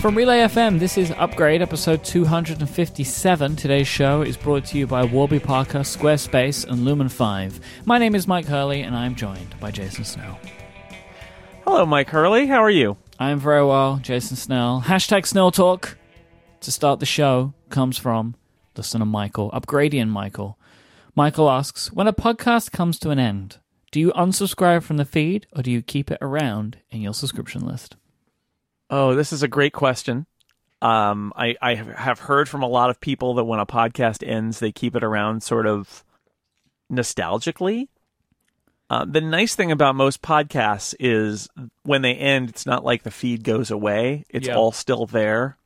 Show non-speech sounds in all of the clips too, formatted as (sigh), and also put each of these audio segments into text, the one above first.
From Relay FM, this is Upgrade, episode 257. Today's show is brought to you by Warby Parker, Squarespace, and Lumen 5. My name is Mike Hurley, and I'm joined by Jason Snell. Hello, Mike Hurley. How are you? I'm very well, Jason Snell. Hashtag Snell Talk to start the show comes from listener Michael, Upgradian Michael. Michael asks When a podcast comes to an end, do you unsubscribe from the feed or do you keep it around in your subscription list? Oh, this is a great question. Um, I, I have heard from a lot of people that when a podcast ends, they keep it around sort of nostalgically. Uh, the nice thing about most podcasts is when they end, it's not like the feed goes away, it's Yeah. all still there.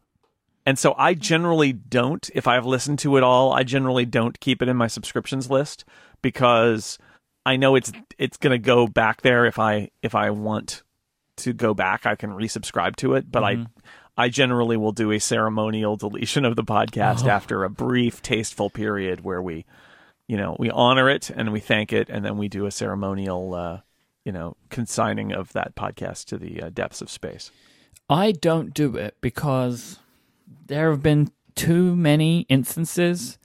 And so I generally don't, if I've listened to it all, I generally don't keep it in my subscriptions list because I know it's it's going to go back there if I if I want to go back, I can resubscribe to it, but I I generally will do a ceremonial deletion of the podcast after a brief tasteful period where we you know, we honor it and we thank it and then we do a ceremonial uh you know, consigning of that podcast to the uh, depths of space. I don't do it because there have been too many instances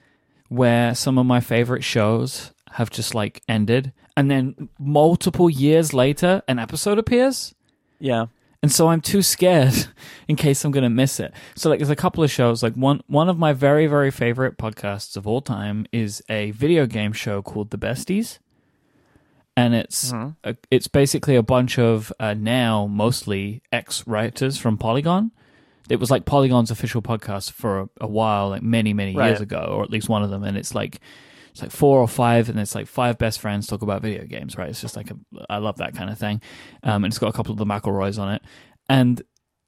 where some of my favorite shows have just like ended and then multiple years later an episode appears Yeah. and so I'm too scared (laughs) in case I'm gonna miss it. So like, there's a couple of shows. Like one one of my very very favorite podcasts of all time is a video game show called The Besties, and it's a, it's basically a bunch of uh, now mostly ex writers from Polygon. It was like Polygon's official podcast for a, a while, like many many years ago, or at least one of them. And it's like it's like four or five, and it's like five best friends talk about video games, right? It's just like a, I love that kind of thing. Um, and it's got a couple of the McElroys on it, and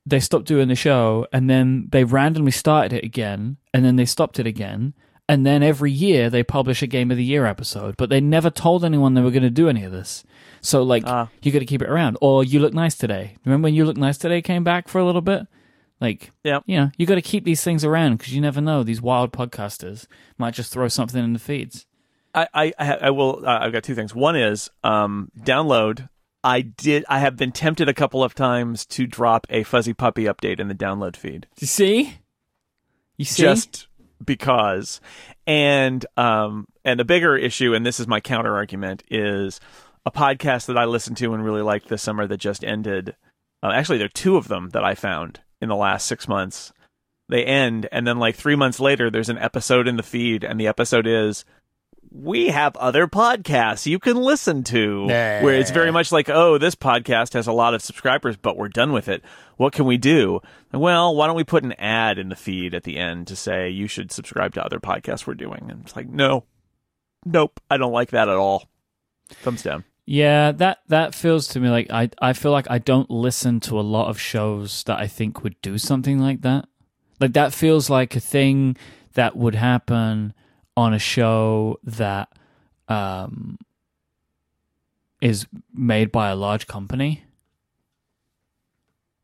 they stopped doing the show, and then they randomly started it again, and then they stopped it again, and then every year they publish a Game of the Year episode, but they never told anyone they were going to do any of this. So like, Ah. you got to keep it around. Or You Look Nice Today. Remember when You Look Nice Today came back for a little bit? Like, Yep. you know, you got to keep these things around because you never know. These wild podcasters might just throw something in the feeds. I I, I will. Uh, I've got two things. One is um, download. I did. I have been tempted a couple of times to drop a fuzzy puppy update in the download feed, You see? You see? just because. And um, and a bigger issue, and this is my counter argument, is a podcast that I listened to and really liked this summer that just ended. Uh, actually, there are two of them that I found in the last six months. They end, and then like three months later, there's an episode in the feed, and the episode is we have other podcasts you can listen to. Where it's very much like, oh, this podcast has a lot of subscribers, but we're done with it. What can we do? Well, why don't we put an ad in the feed at the end to say you should subscribe to other podcasts we're doing? And it's like, no, nope, I don't like that at all. Thumbs down. Yeah, that that feels to me like I I feel like I don't listen to a lot of shows that I think would do something like that. Like that feels like a thing that would happen on a show that um is made by a large company.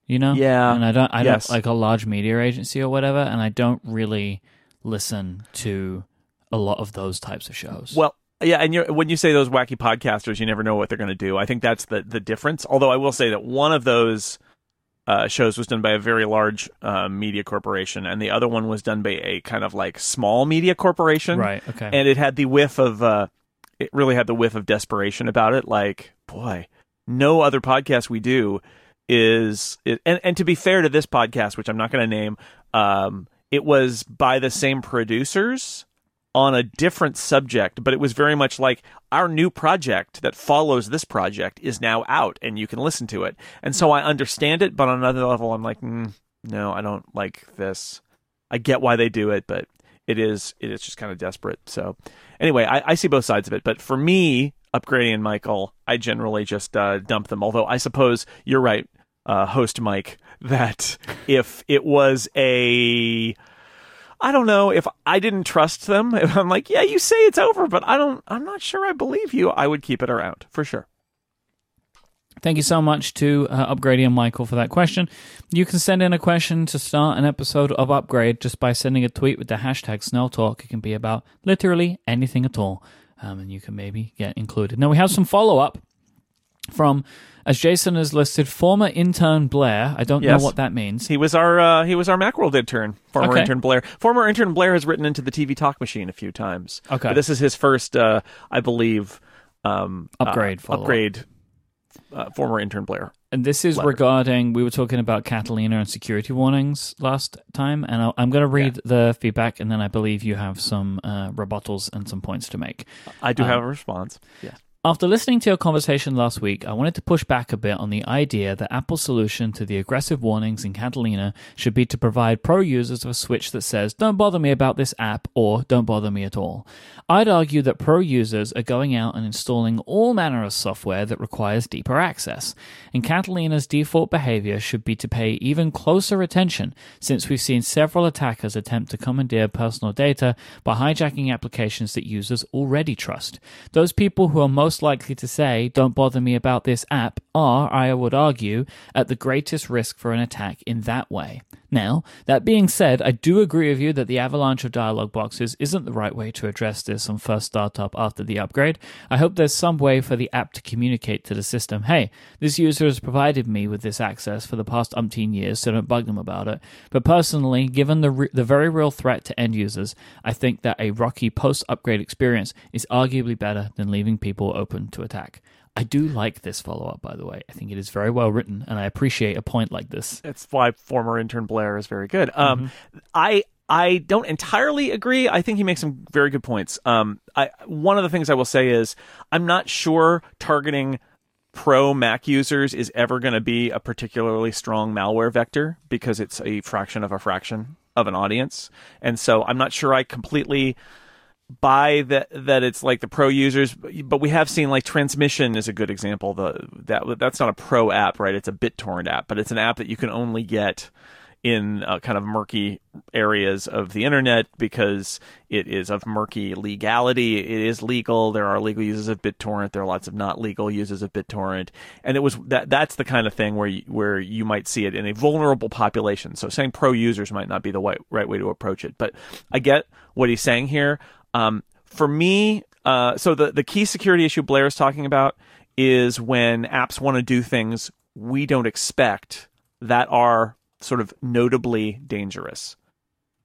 You know? Yeah. And I don't I Yes. don't like a large media agency or whatever and I don't really listen to a lot of those types of shows. Well, yeah, and you're, when you say those wacky podcasters, you never know what they're going to do. I think that's the the difference. Although I will say that one of those uh, shows was done by a very large uh, media corporation, and the other one was done by a kind of like small media corporation. right, okay. And it had the whiff of, uh, it really had the whiff of desperation about it. Like, boy, no other podcast we do is, it, and and to be fair to this podcast, which I'm not going to name, um, it was by the same producers on a different subject, but it was very much like our new project that follows this project is now out and you can listen to it. And so I understand it, but on another level, I'm like, mm, no, I don't like this. I get why they do it, but it is it is just kind of desperate. So anyway, I, I see both sides of it. But for me, Upgradian Michael, I generally just uh, dump them. Although I suppose you're right, uh, host Mike, (laughs) that if it was a I don't know if I didn't trust them. (laughs) If I'm like, yeah, you say it's over, but I don't. I'm not sure I believe you. I would keep it around for sure. Thank you so much to uh, and Michael for that question. You can send in a question to start an episode of Upgrade just by sending a tweet with the hashtag Snell Talk. It can be about literally anything at all, um, and you can maybe get included. Now we have some follow up from, as Jason has listed, former intern Blair. I don't Yes. know what that means. He was our uh, he was our Macworld intern, former Okay. intern Blair. Former intern Blair has written into the TV Talk Machine a few times. Okay. But this is his first, uh, I believe, um, Upgrade uh, follow-up. upgrade. Uh, former intern Blair. And this is regarding, we were talking about Catalina and security warnings last time, and I'll, I'm going to read the feedback, and then I believe you have some uh, rebuttals and some points to make. I do Um, have a response. Yes. After listening to your conversation last week, I wanted to push back a bit on the idea that Apple's solution to the aggressive warnings in Catalina should be to provide pro users of a switch that says, don't bother me about this app or don't bother me at all. I'd argue that pro users are going out and installing all manner of software that requires deeper access, and Catalina's default behavior should be to pay even closer attention since we've seen several attackers attempt to commandeer personal data by hijacking applications that users already trust. Those people who are most likely to say, don't bother me about this app, are, I would argue, at the greatest risk for an attack in that way. Now, that being said, I do agree with you that the avalanche of dialog boxes isn't the right way to address this on first startup after the upgrade. I hope there's some way for the app to communicate to the system, hey, this user has provided me with this access for the past umpteen years, so don't bug them about it. But personally, given the, re- the very real threat to end users, I think that a rocky post upgrade experience is arguably better than leaving people open to attack. I do like this follow up, by the way. I think it is very well written, and I appreciate a point like this. That's why former intern Blair is very good. Um, Mm-hmm. I I don't entirely agree. I think he makes some very good points. Um, I one of the things I will say is I'm not sure targeting pro Mac users is ever going to be a particularly strong malware vector because it's a fraction of a fraction of an audience, and so I'm not sure I completely buy that that it's like the pro users but we have seen like transmission is a good example. The that that's not a pro app right? It's a bittorrent app but it's an app that you can only get in uh, kind of murky areas of the internet because it is of murky legality. It is legal. There are legal uses of bittorrent. There are lots of not legal uses of bittorrent. And it was that that's the kind of thing where you, where you might see it in a vulnerable population. So saying pro users might not be the right, right way to approach it. But i get what he's saying here um, for me, uh, so the, the key security issue Blair is talking about is when apps want to do things we don't expect that are sort of notably dangerous.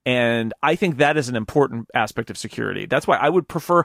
And I think that is an important aspect of security. That's why I would prefer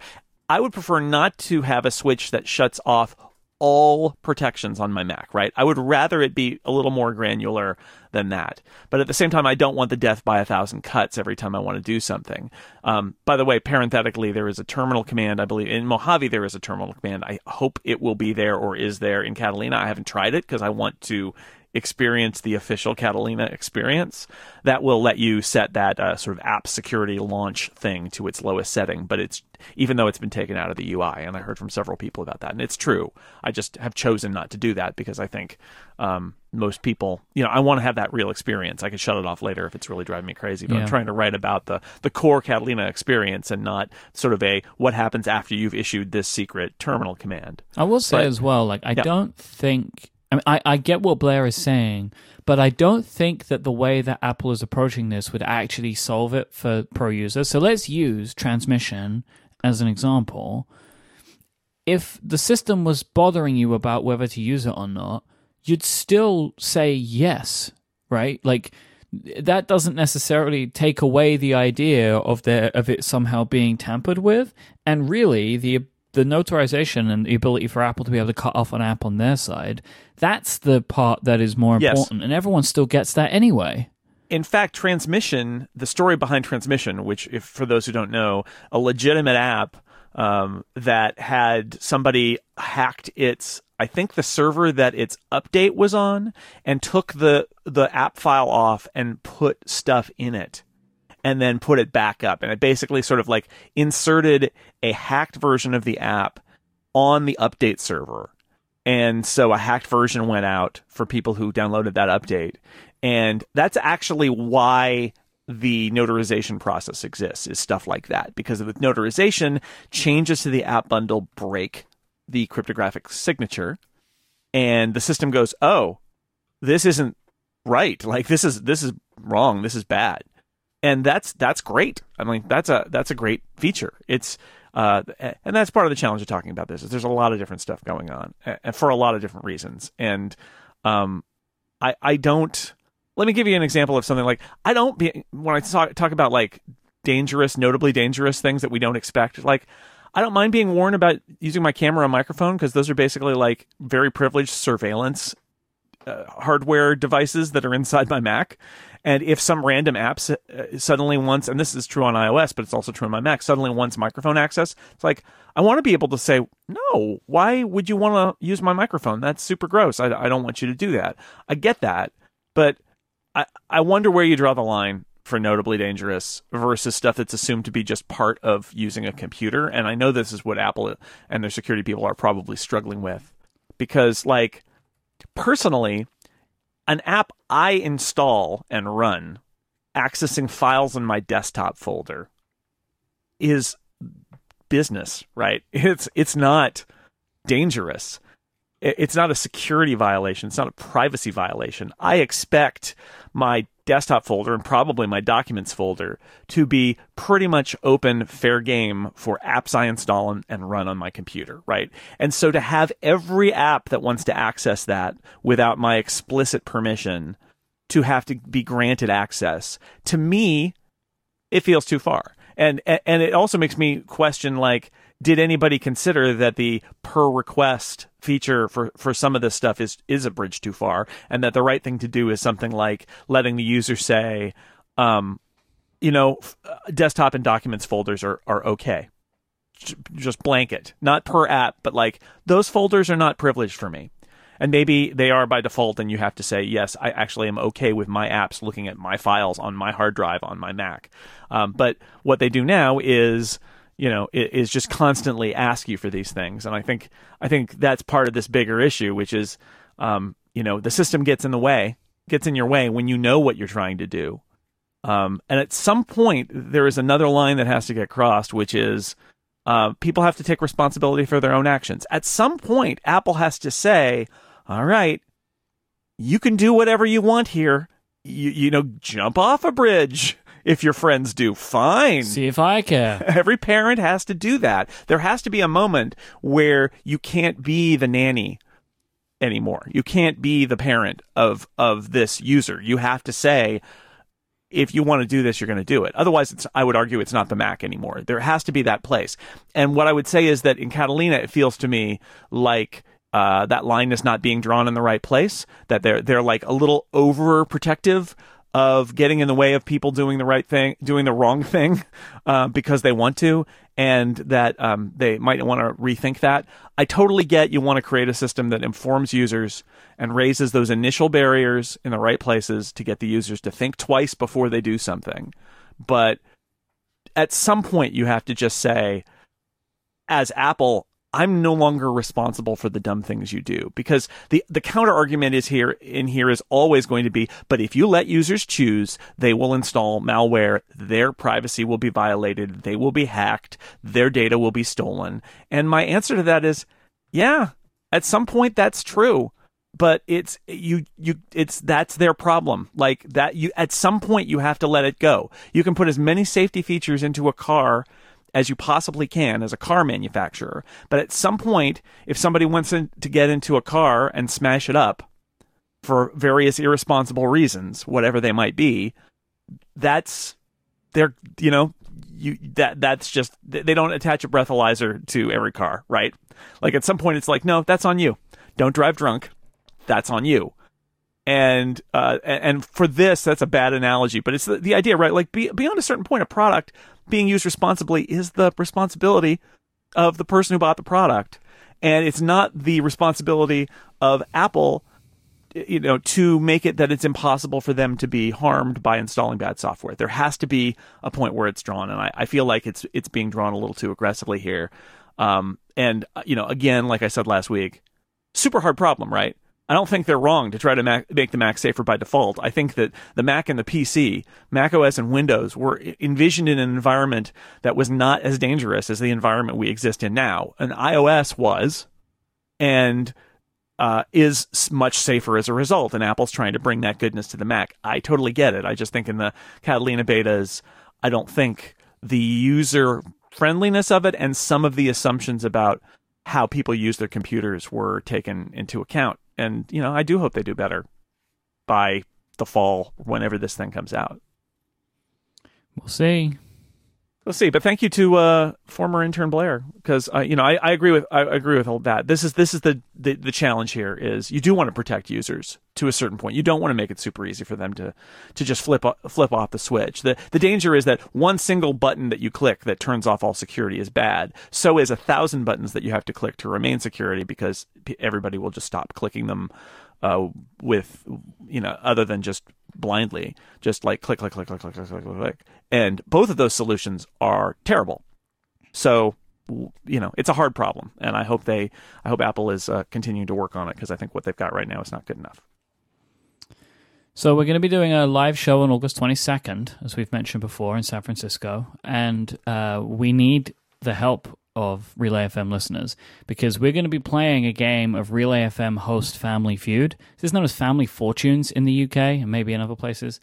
I would prefer not to have a switch that shuts off all protections on my Mac, right? I would rather it be a little more granular than that. But at the same time, I don't want the death by a thousand cuts every time I want to do something. Um, by the way, parenthetically, there is a terminal command. I believe in Mojave there is a terminal command. I hope it will be there or is there in Catalina. I haven't tried it because I want to experience the official Catalina experience that will let you set that uh, sort of app security launch thing to its lowest setting but it's even though it's been taken out of the UI and I heard from several people about that and it's true I just have chosen not to do that because I think um, most people you know I want to have that real experience I can shut it off later if it's really driving me crazy but Yeah. I'm trying to write about the the core Catalina experience and not sort of a what happens after you've issued this secret terminal command I will say But- as well, like I Yeah. don't think. I mean, I, I get what Blair is saying, but I don't think that the way that Apple is approaching this would actually solve it for pro users. So let's use transmission as an example. If the system was bothering you about whether to use it or not, you'd still say yes, right? Like that doesn't necessarily take away the idea of the of it somehow being tampered with, and really the the notarization and the ability for Apple to be able to cut off an app on their side, that's the part that is more Yes. important, and everyone still gets that anyway. in fact, transmission, the story behind transmission, which, if for those who don't know, a legitimate app um, that had somebody hacked its, I think the server that its update was on, and took the the app file off and put stuff in it, and then put it back up, and it basically sort of like inserted a hacked version of the app on the update server. And so a hacked version went out for people who downloaded that update. And that's actually why the notarization process exists, is stuff like that. Because with notarization, changes to the app bundle break the cryptographic signature. And the system goes, oh, this isn't right. Like this is this is wrong. This is bad. And that's that's great. I mean, that's a that's a great feature. It's Uh, and that's part of the challenge of talking about this. Is there's a lot of different stuff going on, and for a lot of different reasons. And um, I I don't. Let me give you an example of something like I don't be when I talk talk about like dangerous, notably dangerous things that we don't expect. Like I don't mind being warned about using my camera and microphone because those are basically like very privileged surveillance uh, hardware devices that are inside my Mac. And if some random app uh, suddenly wants, and this is true on iOS, but it's also true on my Mac, suddenly wants microphone access, it's like, I want to be able to say, no, why would you want to use my microphone? That's super gross. I, I don't want you to do that. I get that. But I, I wonder where you draw the line for notably dangerous versus stuff that's assumed to be just part of using a computer. And I know this is what Apple and their security people are probably struggling with because, like, personally, an app I install and run accessing files in my desktop folder is business, right? (laughs) It's it's not dangerous. It's not a security violation. It's not a privacy violation. I expect my desktop folder and probably my documents folder to be pretty much open, fair game for apps I install and, run on my computer, right? And so to have every app that wants to access that without my explicit permission to have to be granted access, to me, it feels too far. And, and it also makes me question like, did anybody consider that the per request feature for, for some of this stuff is is a bridge too far, and that the right thing to do is something like letting the user say, um, you know, uh, desktop and documents folders are are okay, just blanket, not per app, but like those folders are not privileged for me. And maybe they are by default, and you have to say, yes, I actually am okay with my apps looking at my files on my hard drive on my Mac. Um, but what they do now is you know is just constantly ask you for these things. And i think i think that's part of this bigger issue which is um, you know the system gets in the way gets in your way when you know what you're trying to do. Um, and at some point there is another line that has to get crossed which is uh, people have to take responsibility for their own actions. At some point apple has to say all right you can do whatever you want here. You, you know jump off a bridge if your friends do, fine. See if I care. (laughs) Every parent has to do that. There has to be a moment where you can't be the nanny anymore. You can't be the parent of of this user. You have to say if you want to do this, you're going to do it. Otherwise, it's, I would argue it's not the Mac anymore. There has to be that place. And what I would say is that in Catalina, it feels to me like uh, that line is not being drawn in the right place. That they're they're like a little overprotective of getting in the way of people doing the right thing, doing the wrong (laughs) thing uh, because they want to, and that um, they might want to rethink that. I totally get you want to create a system that informs users and raises those initial barriers in the right places to get the users to think twice before they do something. But at some point, you have to just say, as Apple, I'm no longer responsible for the dumb things you do because the the counter argument is here in here is always going to be but if you let users choose they will install malware their privacy will be violated they will be hacked their data will be stolen. And my answer to that is yeah at some point that's true but it's you you it's that's their problem. Like that you at some point you have to let it go. You can put as many safety features into a car as you possibly can as a car manufacturer. But at some point, if somebody wants to get into a car and smash it up for various irresponsible reasons, whatever they might be, that's they're you know you that that's just they don't attach a breathalyzer to every car, right? Like at some point, it's like no, that's on you. Don't drive drunk. That's on you and uh, and for this, that's a bad analogy, but it's the, the idea, right? Like be, beyond a certain point, a product being used responsibly is the responsibility of the person who bought the product, and it's not the responsibility of Apple, you know, to make it that it's impossible for them to be harmed by installing bad software. There has to be a point where it's drawn, and I, I feel like it's it's being drawn a little too aggressively here. Um, and you know, again, like I said last week, super hard problem, right? I don't think they're wrong to try to Mac, make the Mac safer by default. I think that the Mac and the PC, Mac OS and Windows, were envisioned in an environment that was not as dangerous as the environment we exist in now. And iOS was, and uh, is much safer as a result. And Apple's trying to bring that goodness to the Mac. I totally get it. I just think in the Catalina betas, I don't think the user friendliness of it and some of the assumptions about how people use their computers were taken into account. And you know, I do hope they do better by the fall whenever this thing comes out. We'll see. We'll see. But thank you to uh, former intern Blair because uh, you know I, I, agree with I agree with all that. This is this is the, the the challenge here is you do want to protect users to a certain point. You don't want to make it super easy for them to to just flip flip off the switch. The the danger is that one single button that you click that turns off all security is bad. So is a thousand buttons that you have to click to remain security because everybody will just stop clicking them uh, with you know other than just blindly, just like click, click, click, click, click, click, click, click. And both of those solutions are terrible. So, you know, it's a hard problem, and I hope they, I hope Apple is uh, continuing to work on it because I think what they've got right now is not good enough. So we're going to be doing a live show on August 22nd, as we've mentioned before, in San Francisco, and uh, we need the help of Relay FM listeners because we're going to be playing a game of Relay FM host Family Feud. This is known as Family Fortunes in the UK and maybe in other places.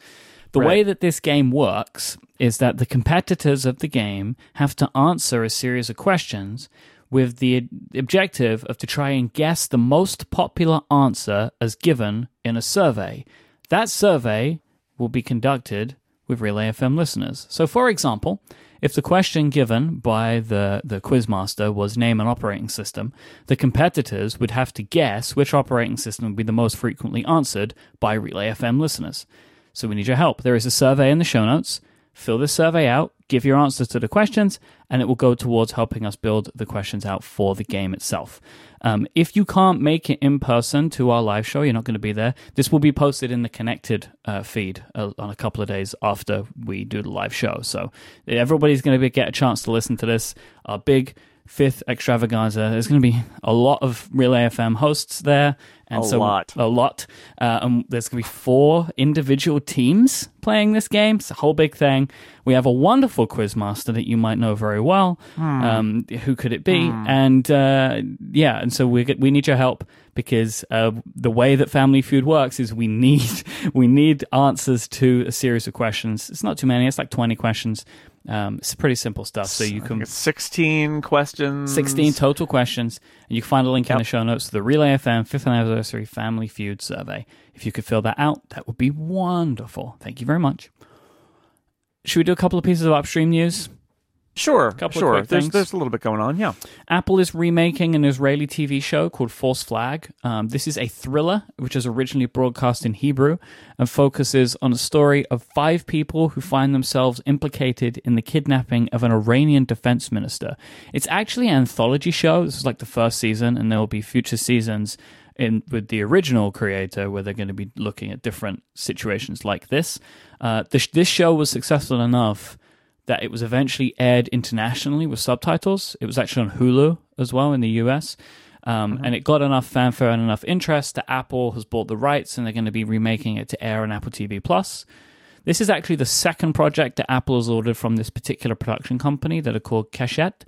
The right. way that this game works is that the competitors of the game have to answer a series of questions with the objective of to try and guess the most popular answer as given in a survey. That survey will be conducted with Relay FM listeners. So, for example, if the question given by the, the quizmaster was name an operating system, the competitors would have to guess which operating system would be the most frequently answered by Relay FM listeners. So we need your help. There is a survey in the show notes. Fill this survey out, give your answers to the questions, and it will go towards helping us build the questions out for the game itself. Um, if you can't make it in person to our live show, you're not going to be there. This will be posted in the connected uh, feed uh, on a couple of days after we do the live show. So everybody's going to get a chance to listen to this. Our big fifth extravaganza. There's going to be a lot of Relay FM hosts there, and a so lot, a lot. Uh, and there's going to be four individual teams playing this game. It's a whole big thing. We have a wonderful quizmaster that you might know very well. Hmm. Um, who could it be? Hmm. And uh, yeah, and so we we need your help because uh, the way that Family Feud works is we (laughs) need we need answers to a series of questions. It's not too many. It's like twenty questions um, it's pretty simple stuff. So you can sixteen questions, sixteen total questions, and you can find a link yep. in the show notes to the Relay FM fifth anniversary Family Feud survey. If you could fill that out, that would be wonderful. Thank you very much. Should we do a couple of pieces of upstream news? Sure, sure. There's there's a little bit going on. Yeah. Apple is remaking an Israeli TV show called False Flag. Um, this is a thriller which is originally broadcast in Hebrew and focuses on a story of five people who find themselves implicated in the kidnapping of an Iranian defense minister. It's actually an anthology show. This is like the first season, and there will be future seasons in with the original creator where they're going to be looking at different situations like this. Uh, this, this show was successful enough that it was eventually aired internationally with subtitles. It was actually on Hulu as well in the US. Um, mm-hmm. And it got enough fanfare and enough interest that Apple has bought the rights and they're going to be remaking it to air on Apple TV Plus. This is actually the second project that Apple has ordered from this particular production company that are called Keshet.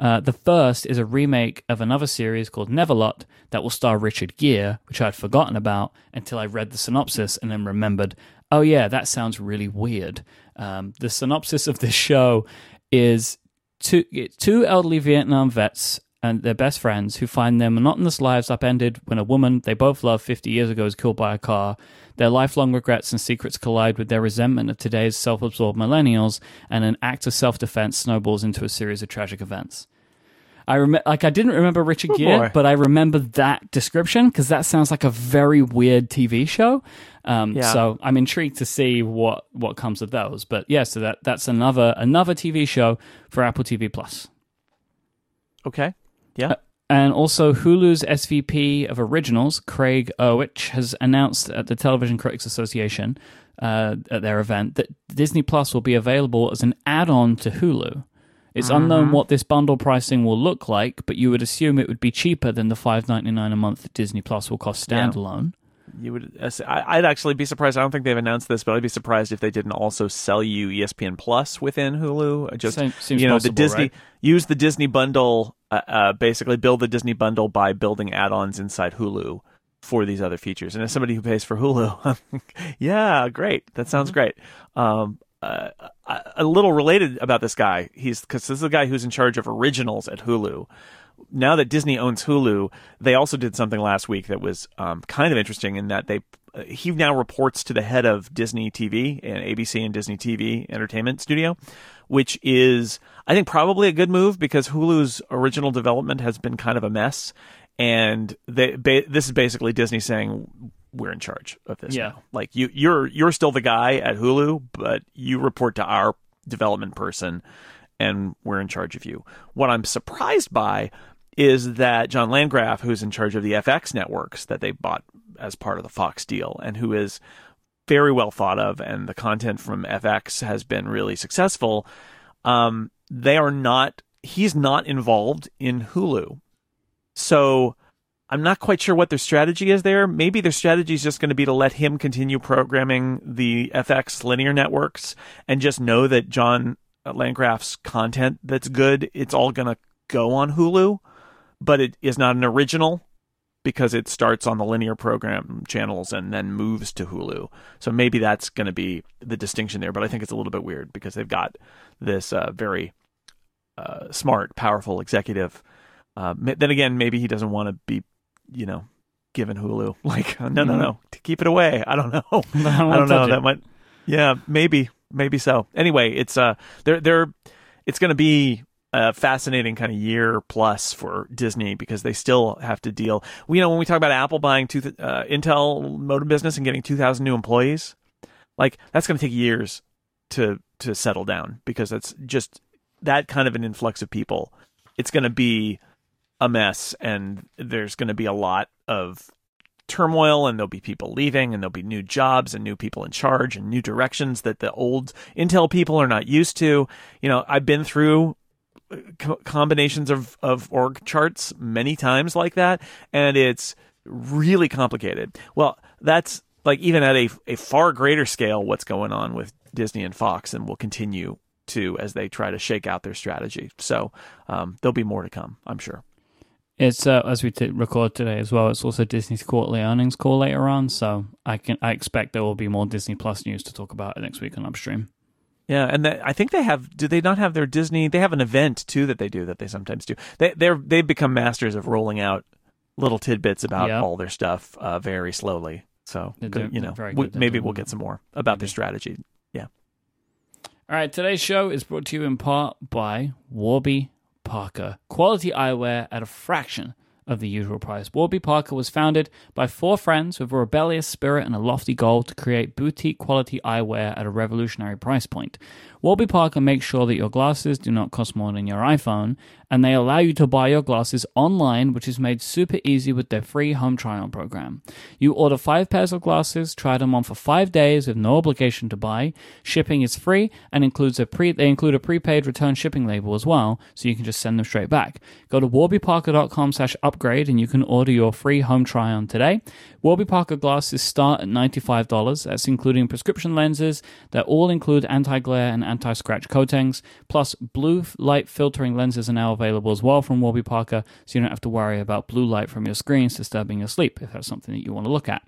Uh, the first is a remake of another series called Nevelot that will star Richard Gere, which I'd forgotten about until I read the synopsis and then remembered, oh yeah, that sounds really weird. Um, the synopsis of this show is two, two elderly Vietnam vets and their best friends who find their monotonous lives upended when a woman they both loved 50 years ago is killed by a car. Their lifelong regrets and secrets collide with their resentment of today's self absorbed millennials, and an act of self defense snowballs into a series of tragic events. I rem- like I didn't remember Richard oh, Gere, boy. but I remember that description because that sounds like a very weird TV show. Um, yeah. So I'm intrigued to see what what comes of those. But yeah, so that that's another another TV show for Apple TV Plus. Okay. Yeah. Uh, and also, Hulu's SVP of Originals, Craig Erwich, has announced at the Television Critics Association uh, at their event that Disney Plus will be available as an add-on to Hulu. It's mm-hmm. unknown what this bundle pricing will look like, but you would assume it would be cheaper than the five ninety nine a month that Disney Plus will cost standalone. Yeah. You would. Uh, I'd actually be surprised. I don't think they've announced this, but I'd be surprised if they didn't also sell you ESPN Plus within Hulu. Just Seems you know possible, the Disney right? use the Disney bundle. Uh, uh, basically, build the Disney bundle by building add-ons inside Hulu for these other features. And as somebody who pays for Hulu, (laughs) yeah, great. That sounds mm-hmm. great. Um, uh, a little related about this guy. He's because this is the guy who's in charge of originals at Hulu. Now that Disney owns Hulu, they also did something last week that was um, kind of interesting in that they uh, he now reports to the head of Disney TV and ABC and Disney TV Entertainment Studio, which is I think probably a good move because Hulu's original development has been kind of a mess, and they ba- this is basically Disney saying we're in charge of this Yeah. now. Like you you're you're still the guy at Hulu, but you report to our development person and we're in charge of you. What I'm surprised by is that John Landgraf, who's in charge of the FX networks that they bought as part of the Fox deal and who is very well thought of and the content from FX has been really successful, um, they are not he's not involved in Hulu. So I'm not quite sure what their strategy is there. Maybe their strategy is just going to be to let him continue programming the FX linear networks and just know that John Landgraf's content that's good, it's all going to go on Hulu, but it is not an original because it starts on the linear program channels and then moves to Hulu. So maybe that's going to be the distinction there, but I think it's a little bit weird because they've got this uh, very uh, smart, powerful executive. Uh, then again, maybe he doesn't want to be, you know, given Hulu. (laughs) Like, no, no, no, to keep it away. I don't know. (laughs) I don't, I don't know. it. That might, yeah, maybe, maybe so. Anyway, it's uh, they're they're, it's going to be a fascinating kind of year plus for Disney because they still have to deal. We you know when we talk about Apple buying two uh, Intel modem business and getting two thousand new employees, like that's going to take years to to settle down because that's just that kind of an influx of people. It's going to be a mess, and there's going to be a lot of turmoil and there'll be people leaving and there'll be new jobs and new people in charge and new directions that the old Intel people are not used to. You know, I've been through uh, co- combinations of, of org charts many times like that, and it's really complicated. Well, that's like even at a, a far greater scale what's going on with Disney and Fox and will continue to as they try to shake out their strategy. So um, there'll be more to come, I'm sure. It's uh, as we t- record today as well. It's also Disney's quarterly earnings call later on, so I can I expect there will be more Disney Plus news to talk about next week on Upstream. Yeah, and the, I think they have. Do they not have their Disney? They have an event too that they do that they sometimes do. They they're they've become masters of rolling out little tidbits about Yeah. all their stuff uh, very slowly. So good- you know, we- maybe we'll get some more about their strategy. Yeah. All right, today's show is brought to you in part by Warby Parker. Quality eyewear at a fraction of the usual price. Warby Parker was founded by four friends with a rebellious spirit and a lofty goal to create boutique quality eyewear at a revolutionary price point. Warby Parker makes sure that your glasses do not cost more than your iPhone, and they allow you to buy your glasses online, which is made super easy with their free home trial program. You order five pairs of glasses, try them on for five days with no obligation to buy. Shipping is free and includes a pre they include a prepaid return shipping label as well, so you can just send them straight back. Go to warbyparker.com slash upgrade and you can order your free home try on today. Warby Parker glasses start at $95. That's including prescription lenses that all include anti-glare and anti-scratch coatings. Plus, blue light filtering lenses are now available as well from Warby Parker, so you don't have to worry about blue light from your screens disturbing your sleep if that's something that you want to look at.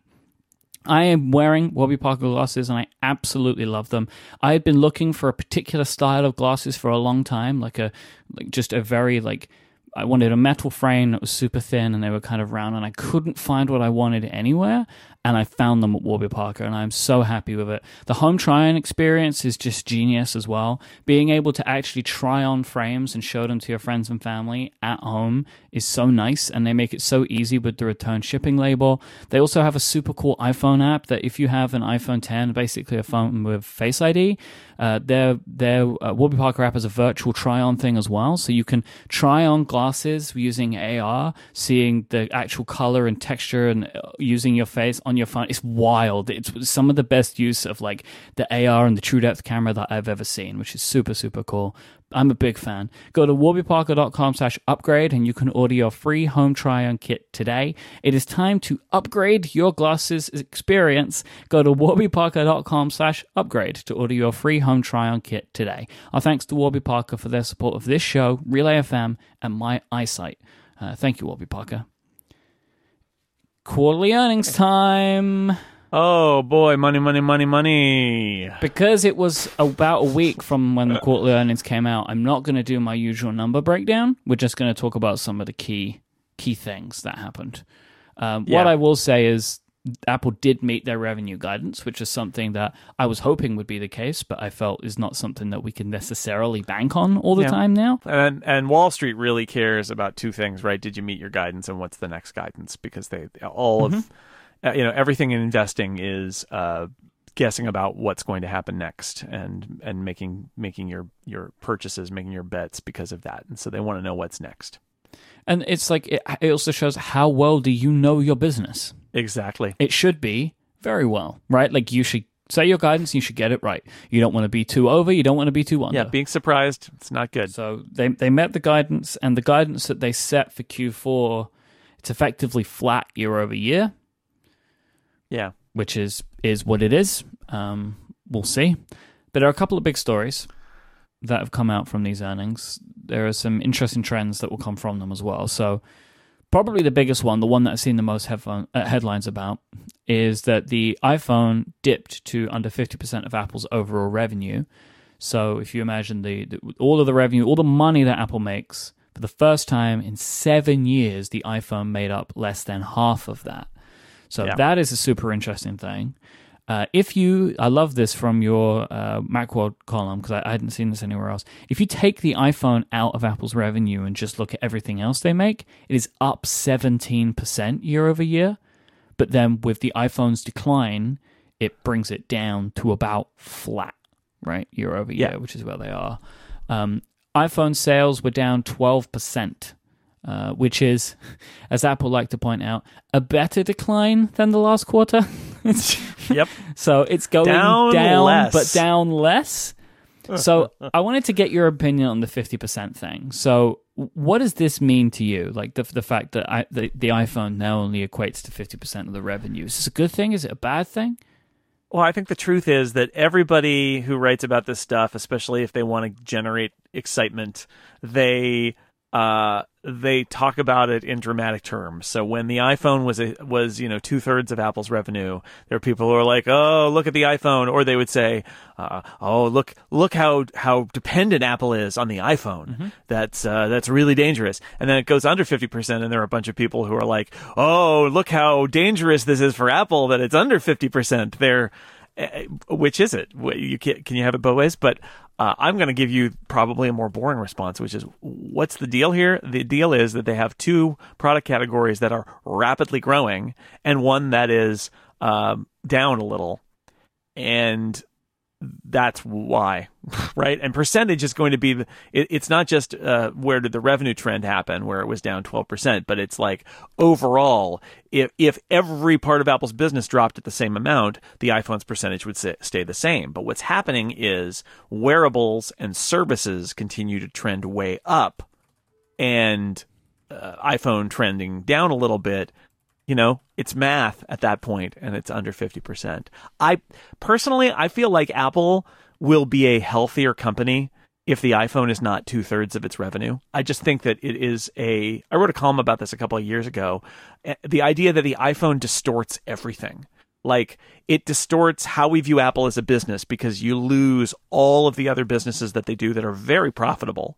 I am wearing Warby Parker glasses and I absolutely love them. I had been looking for a particular style of glasses for a long time, like a like just a very like I wanted a metal frame that was super thin and they were kind of round and I couldn't find what I wanted anywhere and I found them at Warby Parker and I'm so happy with it. The home try-on experience is just genius as well. Being able to actually try on frames and show them to your friends and family at home is so nice and they make it so easy with the return shipping label. They also have a super cool iPhone app that if you have an iPhone 10, basically a phone with Face ID, uh, their their uh, Warby Parker app is a virtual try-on thing as well, so you can try on glasses using AR, seeing the actual color and texture, and uh, using your face on your phone. It's wild. It's some of the best use of like the AR and the True Depth camera that I've ever seen, which is super super cool. I'm a big fan. Go to warbyparker.com slash upgrade and you can order your free home try on kit today. It is time to upgrade your glasses experience. Go to warbyparker.com slash upgrade to order your free home try on kit today. Our thanks to Warby Parker for their support of this show, Relay FM, and My Eyesight. Uh, thank you, Warby Parker. Quarterly earnings time. Oh boy, money, money, money, money. Because it was about a week from when the quarterly earnings came out, I'm not going to do my usual number breakdown. We're just going to talk about some of the key key things that happened. Um, What I will say is Apple did meet their revenue guidance, which is something that I was hoping would be the case, but I felt is not something that we can necessarily bank on all the Yeah. time now. And and Wall Street really cares about two things, right? Did you meet your guidance, and what's the next guidance? Because they all of uh, you know everything in investing is uh, guessing about what's going to happen next, and and making making your your purchases, making your bets because of that, and so they want to know what's next. And it's like it, it also shows how well do you know your business. Exactly. It should be very well, right? Like you should say your guidance, you should get it right. You don't want to be too over, you don't want to be too under. Yeah, being surprised, it's not good. So they they met the guidance, and the guidance that they set for Q4, it's effectively flat year over year, Yeah. which is is what it is. Um, we'll see. But there are a couple of big stories that have come out from these earnings. There are some interesting trends that will come from them as well. So probably the biggest one, the one that I've seen the most headphone, uh, headlines about, is that the iPhone dipped to under fifty percent of Apple's overall revenue. So if you imagine the, the all of the revenue, all the money that Apple makes, for the first time in seven years, the iPhone made up less than half of that. So Yeah. that is a super interesting thing. Uh, if you, I love this from your uh, Macworld column because I, I hadn't seen this anywhere else. If you take the iPhone out of Apple's revenue and just look at everything else they make, it is up 17% year over year. But then with the iPhone's decline, it brings it down to about flat, right, year over year, Yeah. which is where they are. Um, iPhone sales were down 12%, uh, which is, as Apple like to point out, a better decline than the last quarter. (laughs) Yep. so it's going Down down, less. but down less. So (laughs) I wanted to get your opinion on the 50% thing. So what does this mean to you? Like the, the fact that I, the, the iPhone now only equates to 50% of the revenue. Is this a good thing? Is it a bad thing? Well, I think the truth is that everybody who writes about this stuff, especially if they want to generate excitement, they uh, they talk about it in dramatic terms. So when the iPhone was a, was you know two thirds of Apple's revenue, there are people who are like, "Oh, look at the iPhone," or they would say, uh, "Oh, look look how how dependent Apple is on the iPhone. That's uh, that's really dangerous." And then it goes under fifty percent, and there are a bunch of people who are like, "Oh, look how dangerous this is for Apple that it's under fifty percent." They're uh, which is it? You can, can you have it both ways? But uh, I'm going to give you probably a more boring response, which is what's the deal here? The deal is that they have two product categories that are rapidly growing and one that is um, down a little. And that's why, (laughs) right? And percentage is going to be it, it's not just uh, where did the revenue trend happen, where it was down 12%, but it's like overall, if, if every part of Apple's business dropped at the same amount, the iPhone's percentage would stay the same. But what's happening is wearables and services continue to trend way up and uh, iPhone trending down a little bit, you know, it's math at that point and it's under 50%. I personally, I feel like Apple will be a healthier company if the iPhone is not two thirds of its revenue. I just think that it is a, I wrote a column about this a couple of years ago. Eh, The idea that the iPhone distorts everything. Like it distorts how we view Apple as a business because you lose all of the other businesses that they do that are very profitable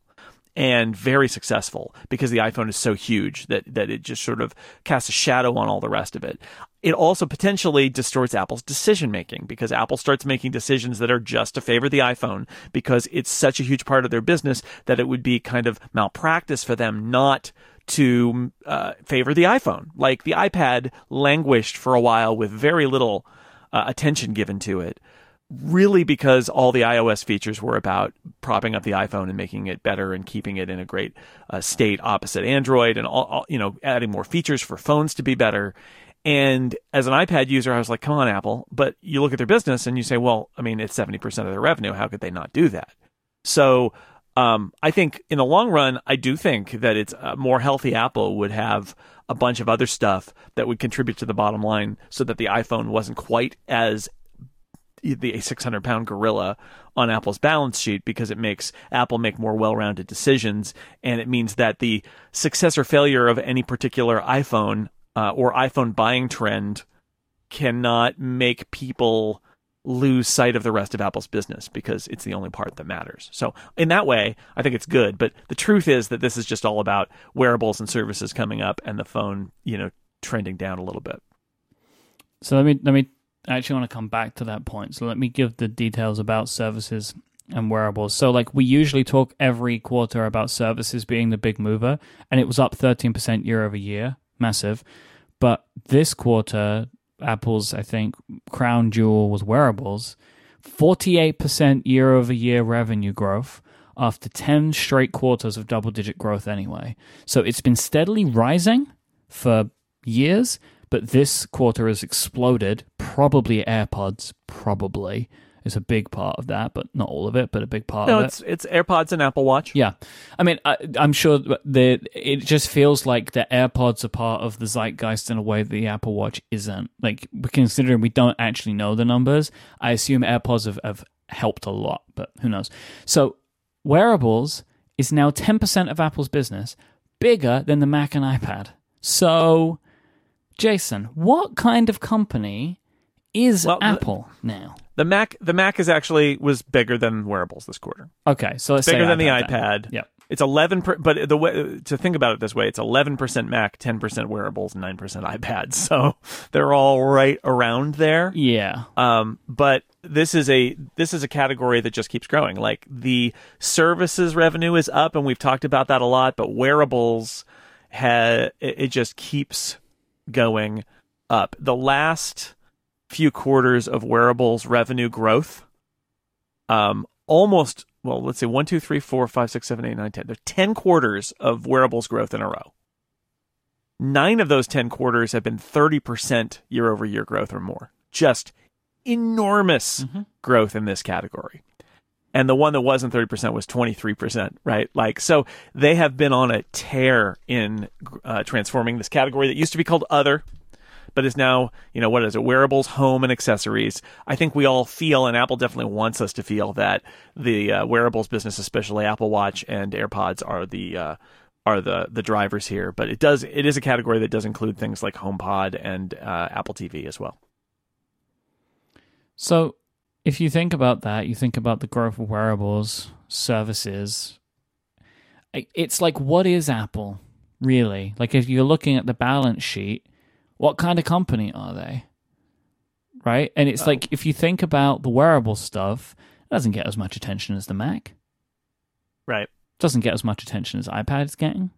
and very successful because the iPhone is so huge that that it just sort of casts a shadow on all the rest of it. It also potentially distorts Apple's decision making because Apple starts making decisions that are just to favor the iPhone because it's such a huge part of their business that it would be kind of malpractice for them not to uh, favor the iPhone. Like the iPad languished for a while with very little uh, attention given to it really because all the iOS features were about propping up the iPhone and making it better and keeping it in a great uh, state opposite Android and all, all you know adding more features for phones to be better. And as an iPad user, I was like, "Come on, Apple!" But you look at their business and you say, "Well, I mean, it's seventy percent of their revenue. How could they not do that?" So, um, I think in the long run, I do think that it's a more healthy Apple would have a bunch of other stuff that would contribute to the bottom line, so that the iPhone wasn't quite as the 600 pound gorilla on Apple's balance sheet because it makes Apple make more well rounded decisions. And it means that the success or failure of any particular iPhone uh, or iPhone buying trend cannot make people lose sight of the rest of Apple's business because it's the only part that matters. So in that way, I think it's good. But the truth is that this is just all about wearables and services coming up and the phone, you know, trending down a little bit. So let me let me I actually want to come back to that point. So let me give the details about services and wearables. So like we usually talk every quarter about services being the big mover and it was up 13% year over year, massive. But this quarter Apple's, I think, crown jewel was wearables. 48% year over year revenue growth after 10 straight quarters of double digit growth, anyway. So it's been steadily rising for years, but this quarter has exploded. Probably AirPods, probably is a big part of that, but not all of it, but a big part no, of it's it's AirPods and Apple Watch. Yeah, I mean, I, am sure the it just feels like the AirPods are part of the zeitgeist in a way that the Apple Watch isn't. Like considering we don't actually know the numbers, I assume AirPods have, have helped a lot, but who knows? So wearables is now 10% of Apple's business, bigger than the Mac and iPad. So, Jason, what kind of company is Well, the- Apple now? The Mac the Mac is actually was bigger than wearables this quarter. Okay, so let's Bigger than the iPad. then. Yep. It's 11 per, but the way to think about it this way, it's 11% Mac, 10% wearables, 9% iPads. (laughs) So they're all right around there. Yeah. Um, but this is a this is a category that just keeps growing. Like the services revenue is up, and we've talked about that a lot. But wearables ha it, it just keeps going up. The last few quarters of wearables revenue growth, um, almost well, let's say one, two, three, four, five, six, seven, eight, nine, ten. There are ten quarters of wearables growth in a row. Nine of those ten quarters have been thirty percent year over year growth or more. Just enormous growth in this category. And the one that wasn't 30% was 23%, right? Like, so they have been on a tear in uh, transforming this category that used to be called other, but is now, you know, what is it? Wearables, home, and accessories. I think we all feel, and Apple definitely wants us to feel that the uh, wearables business, especially Apple Watch and AirPods, are the uh, are the the drivers here. But it does it is a category that does include things like HomePod and uh, Apple TV as well. So, if you think about that, you think about the growth of wearables, services. It's like, what is Apple really? Like, if you're looking at the balance sheet, what kind of company are they? Right? And it's Oh. like, if you think about the wearable stuff, it doesn't get as much attention as the Mac, Right. doesn't get as much attention as iPad is getting.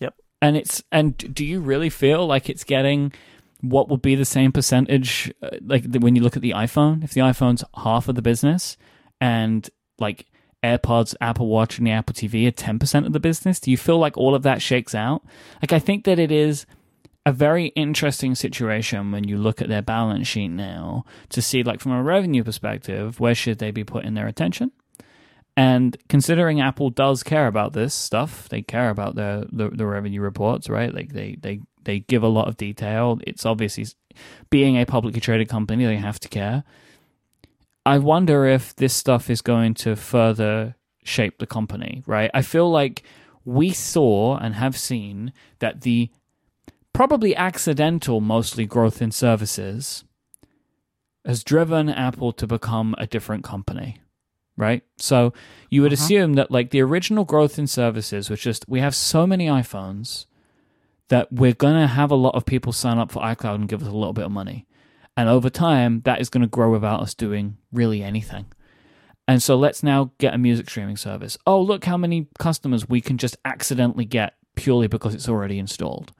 Yep. And it's, and do you really feel like it's getting what would be the same percentage uh, like when you look at the iPhone if the iPhone's half of the business and like AirPods, Apple Watch and the Apple TV are 10% of the business do you feel like all of that shakes out like I think that it is a very interesting situation when you look at their balance sheet now to see like from a revenue perspective where should they be putting their attention and considering Apple does care about this stuff, they care about the, the, the revenue reports, right? Like they, they, they give a lot of detail. It's obviously being a publicly traded company, they have to care. I wonder if this stuff is going to further shape the company, right? I feel like we saw and have seen that the probably accidental, mostly growth in services has driven Apple to become a different company right? So you would uh-huh. assume that like the original growth in services was just we have so many iPhones that we're going to have a lot of people sign up for iCloud and give us a little bit of money. And over time, that is going to grow without us doing really anything. And so let's now get a music streaming service. Oh, look how many customers we can just accidentally get purely because it's already installed.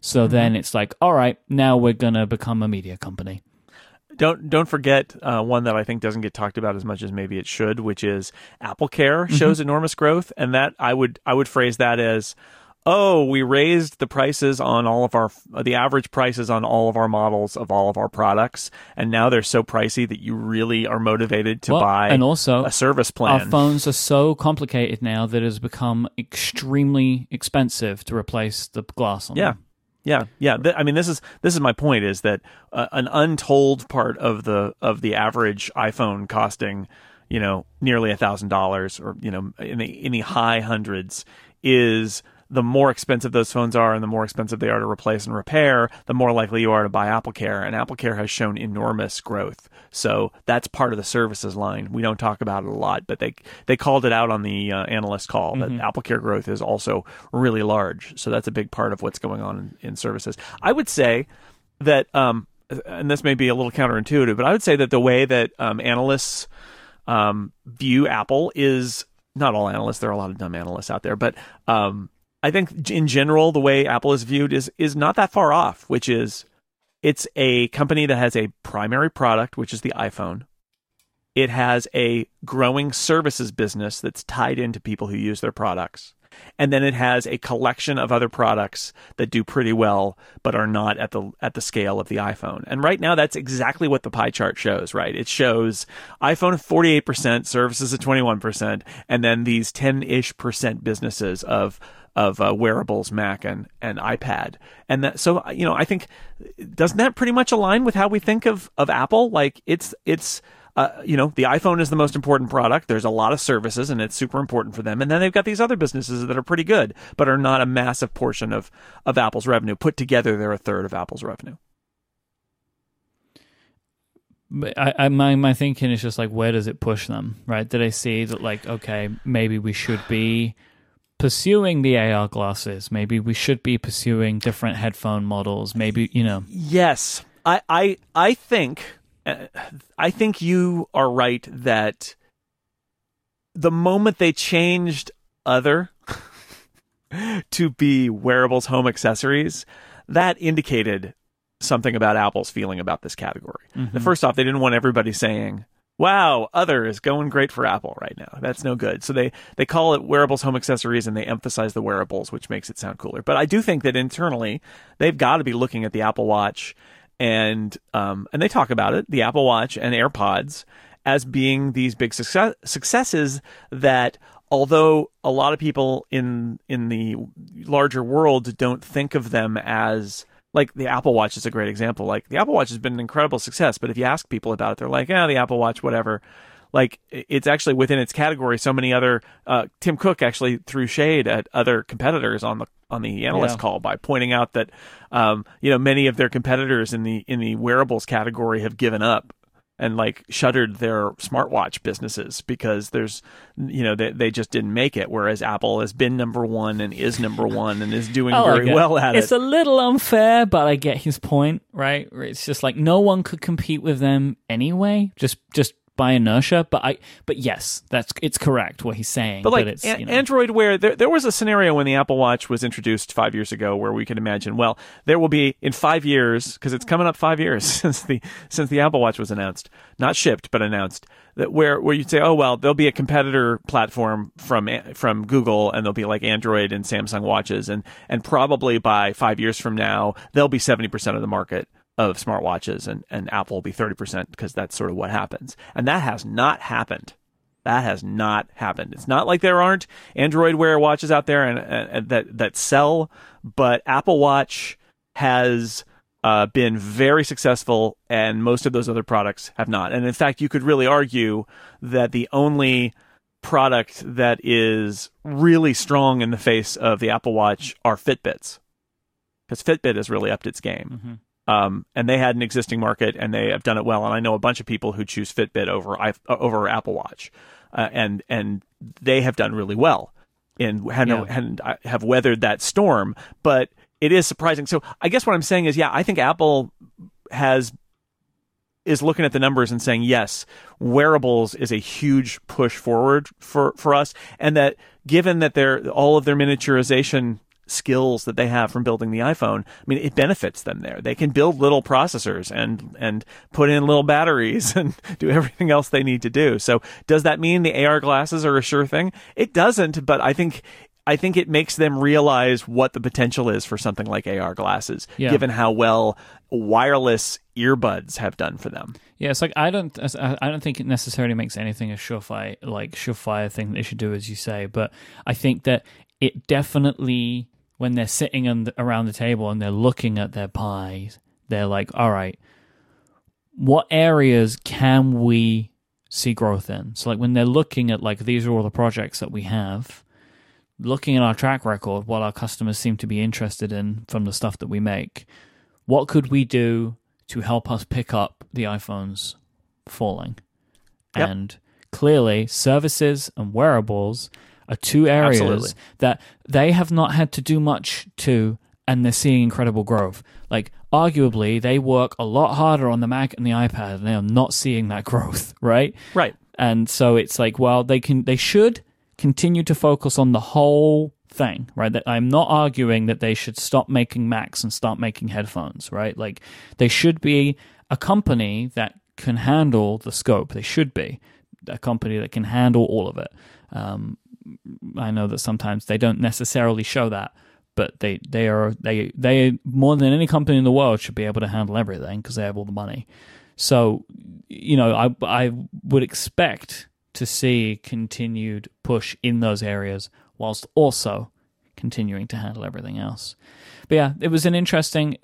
So then it's like, all right, now we're going to become a media company. Don't don't forget uh, one that I think doesn't get talked about as much as maybe it should, which is Apple Care shows enormous growth, and that I would I would phrase that as, oh, we raised the prices on all of our the average prices on all of our models of all of our products, and now they're so pricey that you really are motivated to Well, buy and also a service plan. Our phones are so complicated now that it has become extremely expensive to replace the glass on Yeah. them. Yeah, yeah. I mean, this is this is my point: is that uh, an untold part of the of the average iPhone costing, you know, nearly a thousand dollars, or you know, in the in the high hundreds, is the more expensive those phones are and the more expensive they are to replace and repair, the more likely you are to buy Apple Care. And Apple Care has shown enormous growth. So that's part of the services line. We don't talk about it a lot, but they they called it out on the uh, analyst call that Mm-hmm. Apple Care growth is also really large. So that's a big part of what's going on in, in services. I would say that, um, and this may be a little counterintuitive, but I would say that the way that um, analysts um, view Apple is not all analysts. There are a lot of dumb analysts out there, but um, I think in general the way Apple is viewed is is not that far off. Which is, it's a company that has a primary product, which is the iPhone. It has a growing services business that's tied into people who use their products. And then it has a collection of other products that do pretty well, but are not at the at the scale of the iPhone. And right now, that's exactly what the pie chart shows. Right? It shows iPhone forty eight percent, services at twenty one percent, and then these ten ish percent businesses of of uh, wearables, Mac and and iPad. And that so you know, I think doesn't that pretty much align with how we think of of Apple? Like it's it's uh, you know, the iPhone is the most important product. There's a lot of services, and it's super important for them. And then they've got these other businesses that are pretty good, but are not a massive portion of of Apple's revenue. Put together, they're a third of Apple's revenue. But I, I my my thinking is just like where does it push them, right? Do they see that like okay, maybe we should be pursuing the AR glasses, maybe we should be pursuing different headphone models, maybe you know. Yes, I I I think uh, I think you are right that the moment they changed other (laughs) to be wearables home accessories, that indicated something about Apple's feeling about this category. The First off, they didn't want everybody saying, "Wow, other is going great for Apple right now." That's no good. So they they call it wearables home accessories and they emphasize the wearables, which makes it sound cooler. But I do think that internally, they've got to be looking at the Apple Watch and um and they talk about it, the Apple Watch and AirPods as being these big success, successes that although a lot of people in in the larger world don't think of them as like the Apple Watch is a great example. Like the Apple Watch has been an incredible success, but if you ask people about it, they're like, "Yeah, the Apple Watch, whatever." Like it's actually within its category. So many other uh, Tim Cook actually threw shade at other competitors on the on the analyst Yeah. call by pointing out that um, you know many of their competitors in the in the wearables category have given up and like shuttered their smartwatch businesses because there's you know they, they just didn't make it whereas apple has been number one and is number one and is doing like very well at it. it's a little unfair, but I get his point, right? It's just like no one could compete with them anyway, just just by inertia. But I, but yes, that's it's correct what he's saying. but like it's you know, android wear there, there was a scenario when the apple watch was introduced five years ago where we could imagine well there will be in five years because it's coming up five years (laughs) since the since the apple watch was announced not shipped but announced that where where you'd say oh well there'll be a competitor platform from from google and there'll be like android and samsung watches and and probably by five years from now they'll be 70% of the market of smartwatches and, and apple will be 30% because that's sort of what happens and that has not happened that has not happened. It's not like there aren't Android Wear watches out there and, and that that sell, but Apple Watch has uh, been very successful, and most of those other products have not. And in fact, you could really argue that the only product that is really strong in the face of the Apple Watch are Fitbits, because Fitbit has really upped its game. Mhm. Um, and they had an existing market, and they have done it well. And I know a bunch of people who choose Fitbit over i- uh, over Apple Watch, uh, and and they have done really well, and had Yeah. and uh, have weathered that storm. But it is surprising. So I guess what I'm saying is, yeah, I think Apple has is looking at the numbers and saying yes wearables is a huge push forward for for us and that given that they're all of their miniaturization skills that they have from building the iPhone I mean it benefits them there they can build little processors and and put in little batteries (laughs) and do everything else they need to do so does that mean the AR glasses are a sure thing it doesn't but I think I think it makes them realize what the potential is for something like AR glasses, Yeah. given how well wireless earbuds have done for them. Yeah, it's like I don't, I don't think it necessarily makes anything a surefire, like surefire thing that they should do, as you say. But I think that it definitely, when they're sitting the, around the table and they're looking at their pies, they're like, all right, what areas can we see growth in? So, like when they're looking at like these are all the projects that we have, looking at our track record, what our customers seem to be interested in from the stuff that we make, what could we do to help us pick up the iPhones falling? Yep. And clearly, services and wearables are two areas Absolutely. that they have not had to do much to, and they're seeing incredible growth. Like, arguably, they work a lot harder on the Mac and the iPad, and they are not seeing that (laughs) growth, right? Right. and so it's like well they can they should continue to focus on the whole thing right that i'm not arguing that they should stop making macs and start making headphones right like they should be a company that can handle the scope they should be a company that can handle all of it um, i know that sometimes they don't necessarily show that but they they are they they more than any company in the world should be able to handle everything because they have all the money so, you know, I I would expect to see continued push in those areas whilst also continuing to handle everything else. But yeah, it was an interesting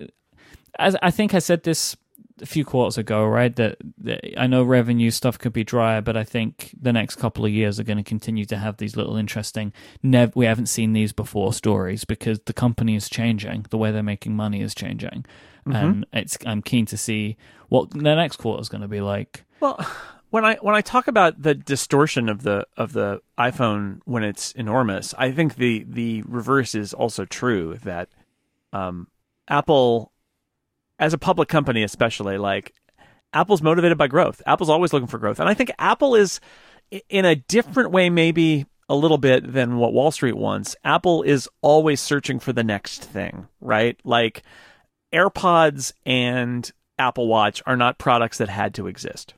as I think I said this a few quarters ago, right? That, that I know revenue stuff could be dry, but I think the next couple of years are going to continue to have these little interesting. Nev- we haven't seen these before stories because the company is changing. The way they're making money is changing, and it's. I'm keen to see what the next quarter is going to be like. Well, when I when I talk about the distortion of the of the iPhone when it's enormous, I think the the reverse is also true. That um, Apple, as a public company, especially like Apple's motivated by growth. Apple's always looking for growth, and I think Apple is in a different way, maybe a little bit than what Wall Street wants. Apple is always searching for the next thing, right? Like AirPods and Apple Watch are not products that had to exist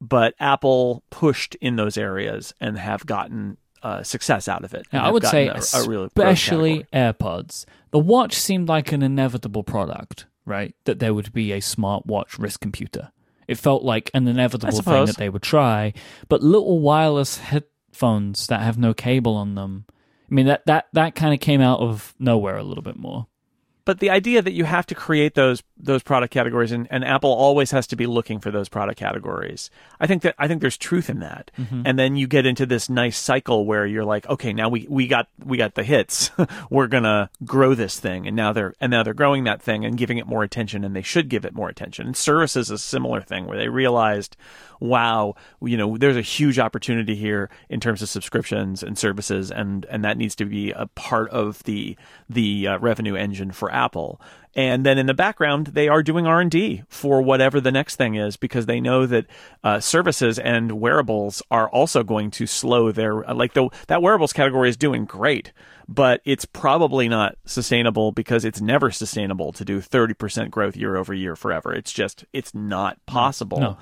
but Apple pushed in those areas and have gotten uh, success out of it. Now, I would say, a, a especially. AirPods. The watch seemed like an inevitable product, right? That there would be a smartwatch wrist computer. It felt like an inevitable thing that they would try. But little wireless headphones that have no cable on them. I mean that that that kind of came out of nowhere a little bit more. But the idea that you have to create those those product categories and, and Apple always has to be looking for those product categories. I think that I think there's truth in that. Mm-hmm. And then you get into this nice cycle where you're like, okay, now we, we got we got the hits. (laughs) We're gonna grow this thing and now they're and now they're growing that thing and giving it more attention and they should give it more attention. And services is a similar thing where they realized, wow, you know, there's a huge opportunity here in terms of subscriptions and services and and that needs to be a part of the the uh, revenue engine for Apple. And then in the background, they are doing R and D for whatever the next thing is, because they know that uh, services and wearables are also going to slow their like the that wearables category is doing great, but it's probably not sustainable because it's never sustainable to do thirty percent growth year over year forever. It's just it's not possible. No.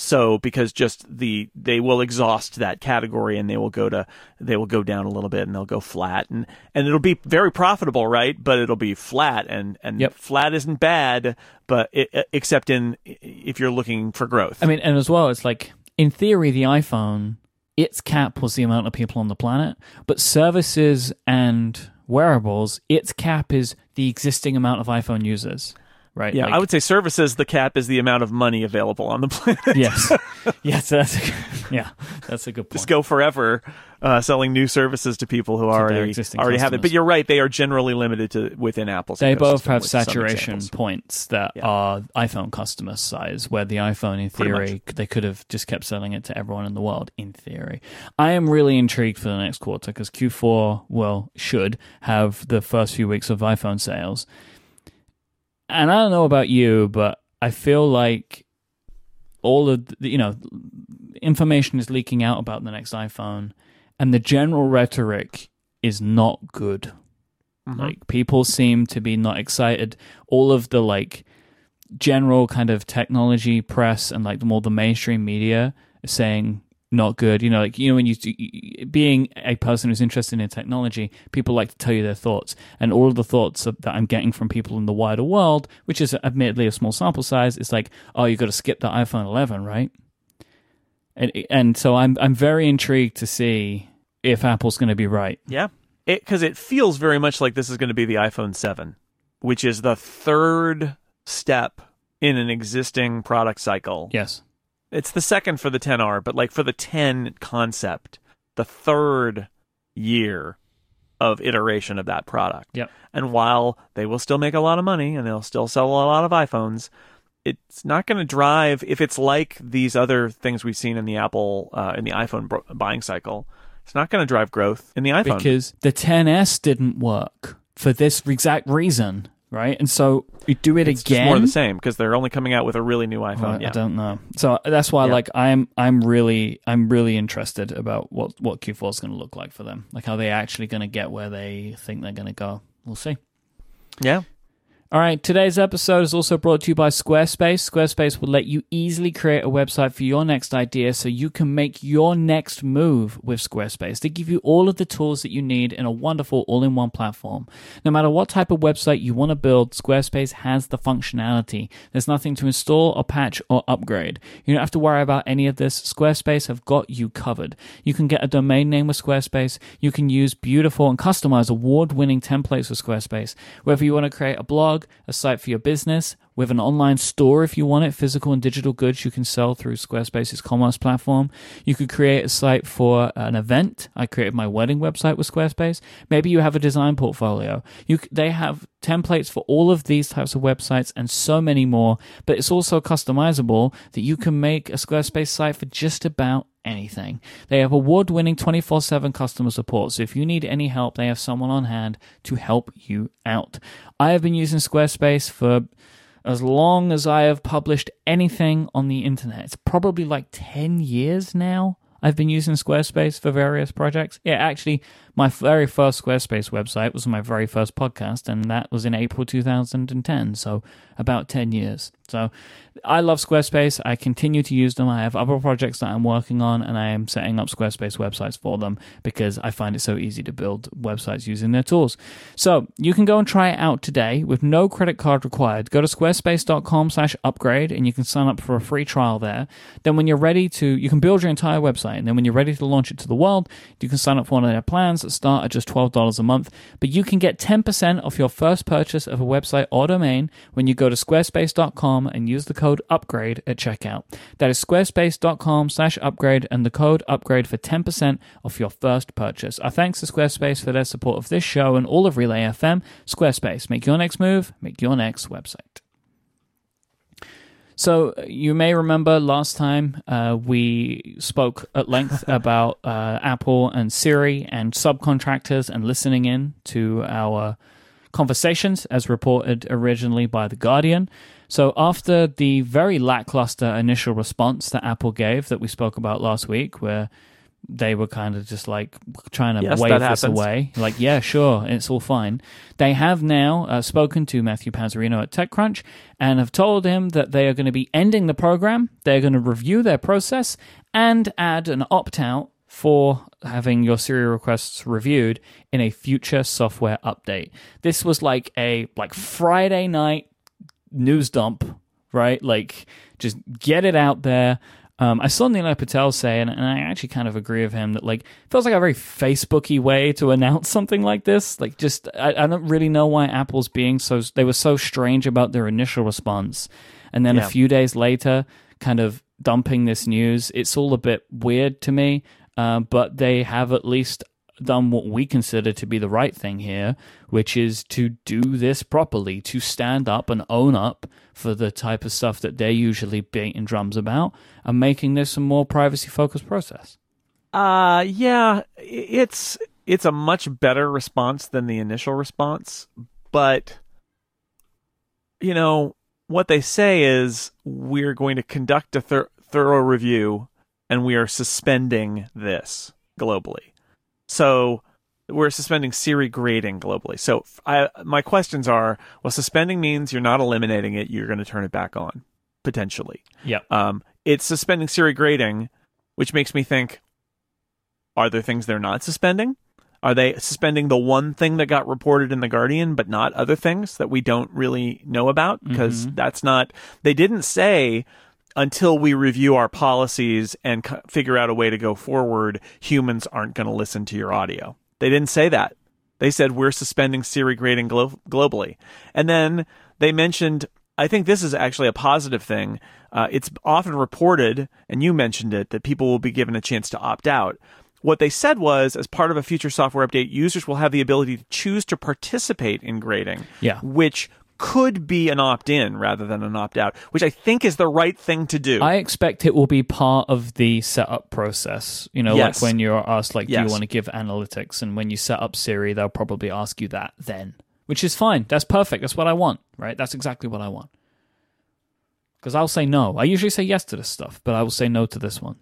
So because just the they will exhaust that category and they will go to they will go down a little bit and they'll go flat and and it'll be very profitable, right? But it'll be flat and and Yep. flat isn't bad, but it, except in if you're looking for growth. I mean, and as well, it's like in theory, the iPhone, its cap was the amount of people on the planet, but services and wearables, its cap is the existing amount of iPhone users, right? yeah, Like- I would say services. The cap is the amount of money available on the (laughs) planet. yes, (laughs) yes, that's a, yeah, that's a good point. Just go forever uh, selling new services to people who their already already have it. But you're right; they are generally limited to within Apple's. They both have saturation points that Yeah. are iPhone customer size, where the iPhone, in theory, they could have just kept selling it to everyone in the world. In theory, I am really intrigued for the next quarter because Q4 well should have the first few weeks of iPhone sales, and I don't know about you, but I feel like all of the, you know information is leaking out about the next iPhone, and the general rhetoric is not good. Mhm. Like people seem to be not excited. All of the like general kind of technology press and like more the mainstream media saying not good. You know, like you know when you being a person who's interested in technology, people like to tell you their thoughts, and all of the thoughts that I'm getting from people in the wider world, which is admittedly a small sample size, is like, oh, you've got to skip the iPhone 11, right? And and so I'm I'm very intrigued to see if Apple's going to be right. Yeah, because it, feels very much like this is going to be the iPhone 7, which is the third step in an existing product cycle. Yes. It's the second for the 10R, but like for the 10 concept, the third year of iteration of that product. Yep. And while they will still make a lot of money and they'll still sell a lot of iPhones, it's not going to drive if it's like these other things we've seen in the Apple uh, in the iPhone bro- buying cycle. It's not going to drive growth in the iPhone because the 10s didn't work for this exact reason, right? And so you do it it's again. just more of the same because they're only coming out with a really new iPhone. Well, yeah. I don't know. So uh, that's why, Yeah. like, I'm I'm really I'm really interested about what what Q4 is going to look like for them. Like, are they actually going to get where they think they're going to go. We'll see. yeah. All right, today's episode is also brought to you by Squarespace. Squarespace will let you easily create a website for your next idea so you can make your next move with Squarespace. They give you all of the tools that you need in a wonderful all in one platform. No matter what type of website you want to build, Squarespace has the functionality. There's nothing to install or patch or upgrade. You don't have to worry about any of this. Squarespace have got you covered. You can get a domain name with Squarespace. You can use beautiful and customized award winning templates with Squarespace. Whether you want to create a blog, a site for your business, with an online store if you want it, physical and digital goods you can sell through Squarespace's commerce platform. You could create a site for an event. I created my wedding website with Squarespace. Maybe you have a design portfolio. You they have templates for all of these types of websites and so many more, but it's also customizable that you can make a Squarespace site for just about anything. They have award winning 24 7 customer support, so if you need any help, they have someone on hand to help you out. I have been using Squarespace for as long as I have published anything on the internet. It's probably like 10 years now. I've been using Squarespace for various projects. Yeah, actually, my very first Squarespace website was my very first podcast, and that was in April 2010, so about 10 years. So I love Squarespace. I continue to use them. I have other projects that I'm working on, and I am setting up Squarespace websites for them because I find it so easy to build websites using their tools. So you can go and try it out today with no credit card required. Go to squarespace.com slash upgrade and you can sign up for a free trial there. Then when you're ready to, you can build your entire website. And then when you're ready to launch it to the world, you can sign up for one of their plans that start at just $12 a month. But you can get 10% off your first purchase of a website or domain when you go to squarespace.com and use the code upgrade at checkout. That is squarespace.com slash upgrade and the code upgrade for 10% off your first purchase. Our thanks to Squarespace for their support of this show and all of Relay FM. Squarespace, make your next move, make your next website. So uh, you may remember last time uh, we spoke at length (laughs) about uh, Apple and Siri and subcontractors and listening in to our conversations as reported originally by The Guardian. So after the very lackluster initial response that Apple gave that we spoke about last week, where they were kind of just like trying to Yes, wave that this happens. away. Like, yeah, sure, it's all fine. They have now uh, spoken to Matthew Panzarino at TechCrunch and have told him that they are going to be ending the program. They're going to review their process and add an opt out for having your Siri requests reviewed in a future software update. This was like a like Friday night news dump, right? Like just get it out there. Um, I saw Nilay Patel say, and, and I actually kind of agree with him that like it feels like a very Facebooky way to (laughs) announce something like this. Like, just I, I don't really know why Apple's being so they were so strange about their initial response, and then Yeah. a few days later, kind of dumping this news. It's all a bit weird to me, uh, but they have at least done what we consider to be the right thing here, which is to do this properly, to stand up and own up for the type of stuff that they're usually beating drums about, and making this a more privacy focused process. Uh yeah, it's it's a much better response than the initial response, but you know, what they say is we're going to conduct a thor- thorough review and we are suspending this globally. So we're suspending Siri grading globally. So I, my questions are: Well, suspending means you're not eliminating it; you're going to turn it back on potentially. Yeah. Um, it's suspending Siri grading, which makes me think: Are there things they're not suspending? Are they suspending the one thing that got reported in the Guardian, but not other things that we don't really know about? Because Mhm. that's not. They didn't say until we review our policies and c- figure out a way to go forward, humans aren't going to listen to your audio. They didn't say that. They said we're suspending Siri grading glo- globally. And then they mentioned, I think this is actually a positive thing. Uh, it's often reported, and you mentioned it, that people will be given a chance to opt out. what they said was, as part of a future software update, users will have the ability to choose to participate in grading. Yeah. Which could be an opt in rather than an opt out, which I think is the right thing to do. I expect it will be part of the setup process. You know, Yes. like when you're asked, like, do Yes. you want to give analytics? And when you set up Siri, they'll probably ask you that then, which is fine. That's perfect. That's what I want, right? That's exactly what I want. Because I'll say no. I usually say yes to this stuff, but I will say no to this one.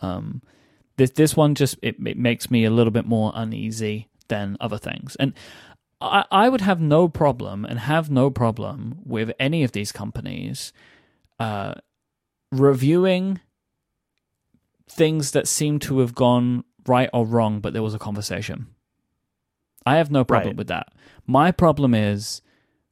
Um, this this one just it, it makes me a little bit more uneasy than other things, and I I would have no problem and have no problem with any of these companies uh, reviewing things that seem to have gone right or wrong, but there was a conversation. I have no problem Right. with that. My problem is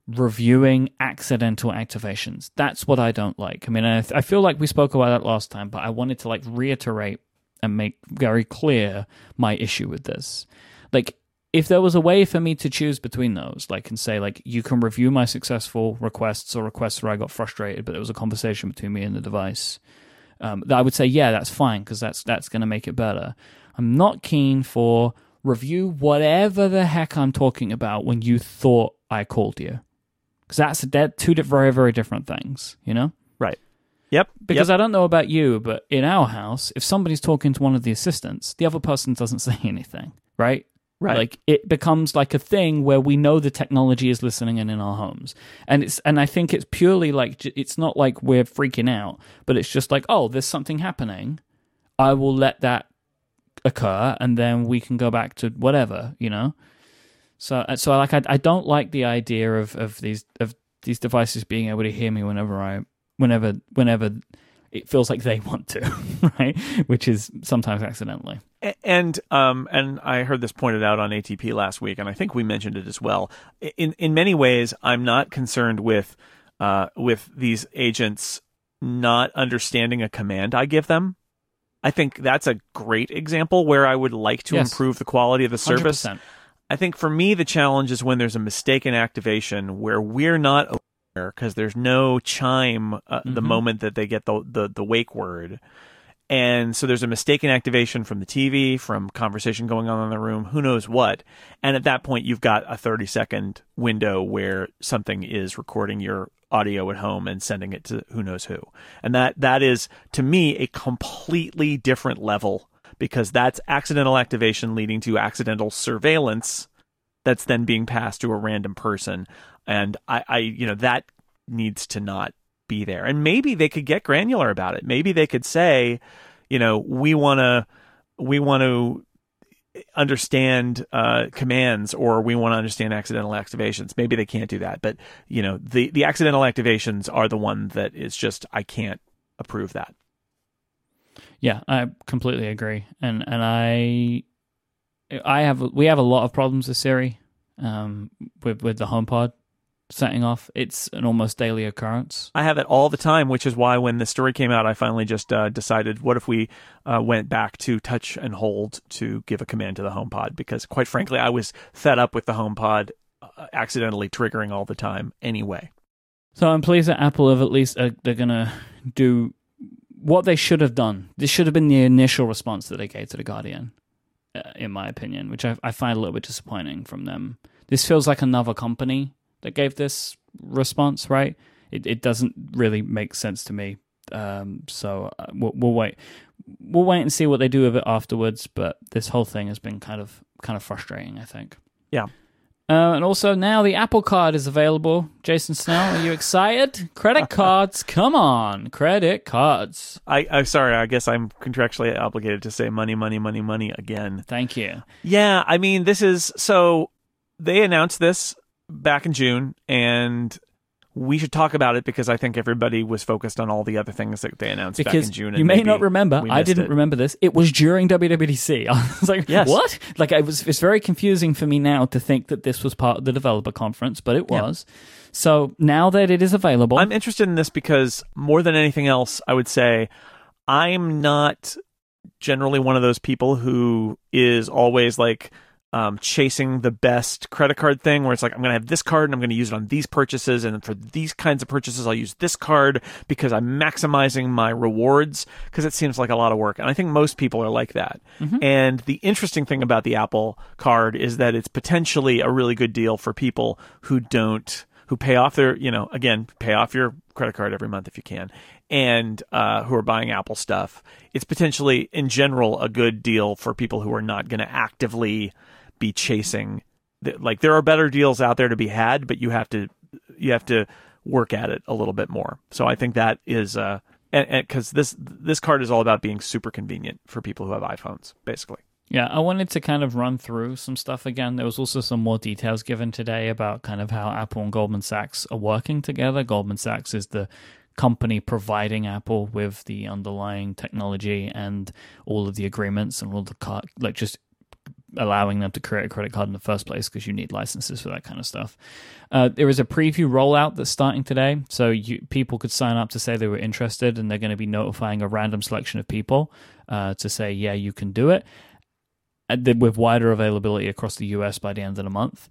reviewing accidental activations. That's what I don't like. I mean, I, I feel like we spoke about that last time, but I wanted to like reiterate and make very clear my issue with this. Like, if there was a way for me to choose between those, like, and say, like, you can review my successful requests or requests where I got frustrated, but there was a conversation between me and the device, um, that I would say, yeah, that's fine because that's that's going to make it better. I'm not keen for review whatever the heck I'm talking about when you thought I called you, because that's they're two very very different things, you know. right. Yep. Because yep. I don't know about you, but in our house, if somebody's talking to one of the assistants, the other person doesn't (laughs) say anything, right? Right. Like it becomes like a thing where we know the technology is listening in in our homes, and it's and I think it's purely like it's not like we're freaking out, but it's just like oh, there's something happening. I will let that occur, and then we can go back to whatever you know. So uh, so like I I don't like the idea of of these of these devices being able to hear me whenever I whenever whenever it feels like they (laughs) want to, right? Which is sometimes accidentally. And um and I heard this pointed out on ATP last week, and I think we mentioned it as well. In in many ways, I'm not concerned with uh with these agents not understanding a command I give them. I think that's a great example where I would like to Yes. improve the quality of the service. 100%. I think for me, the challenge is when there's a mistaken activation where we're not because there's no chime uh, the Mhm. moment that they get the, the the wake word, and so there's a mistaken activation from the TV, from conversation going on in the room, who knows what, and at that point you've got a 30 second window where something is recording your audio at home and sending it to who knows who, and that that is to me a completely different level because that's accidental activation leading to accidental surveillance that's then being passed to a random person and I, I you know that needs to not be there. And maybe they could get granular about it. Maybe they could say you know we want to we want to understand uh, commands or we want to understand accidental activations. Maybe they can't do that but you know the the accidental activations are the one that is just i can't approve that. Yeah, I completely agree, and and I, I have we have a lot of problems with Siri, um, with with the HomePod setting off. It's an almost daily occurrence. I have it all the time, which is why when the story came out, I finally just uh, decided, what if we uh, went back to touch and hold to give a command to the HomePod? Because quite frankly, I was fed up with the HomePod uh, accidentally triggering all the time anyway. So I'm pleased that Apple have at least uh, they're gonna do what they should have done. This should have been the initial response that they gave to the Guardian, uh, in my opinion, which I, I find a little bit disappointing from them. This feels like another company that gave this response, right? It it doesn't really make sense to me. Um, so uh, we'll, we'll wait. We'll wait and see what they do with it afterwards. But this whole thing has been kind of kind of frustrating. I think. Yeah. Uh, and also now the Apple Card is available. Jason Snell, are you excited? (laughs) Credit cards, come on, credit cards. I, I'm sorry, I guess I'm contractually obligated to say money, money, money, money again. Thank you. Yeah, I mean, this is so they announced this back in June, and we should talk about it because I think everybody was focused on all the other things that they announced back in June. you may not remember, I didn't it. remember this. It was during WWDC. (laughs) I was like, Yes. what? Like, it was. It's very confusing for me now to think that this was part of the developer conference, but it Yeah. was. So now that it is available, I'm interested in this because more than anything else, I would say I'm not generally one of those people who is always like um, chasing the best credit card thing where it's like, I'm going to have this card and I'm going to use it on these purchases. And for these kinds of purchases, I'll use this card because I'm maximizing my rewards because it seems like a lot of work. And I think most people are like that. Mm-hmm. And the interesting thing about the Apple card is that it's potentially a really good deal for people who don't, who pay off their, you know, again, pay off your credit card every month if you can and uh, who are buying Apple stuff. It's potentially, in general, a good deal for people who are not going to actively be chasing. Like there are better deals out there to be had, but you have to you have to work at it a little bit more. So I think that is uh, and because this this card is all about being super convenient for people who have iPhones, basically. Yeah, I wanted to kind of run through some stuff again. There was also some more details given today about kind of how Apple and Goldman Sachs are working together. Goldman Sachs is the company providing Apple with the underlying technology and all of the agreements and all the car- like just allowing them to create a credit card in the first place because you need licenses for that kind of stuff. Uh, there is a preview rollout that's starting today, so you, people could sign up to say they were interested, and they're going to be notifying a random selection of people uh, to say, yeah, you can do it, with wider availability across the US by the end of the month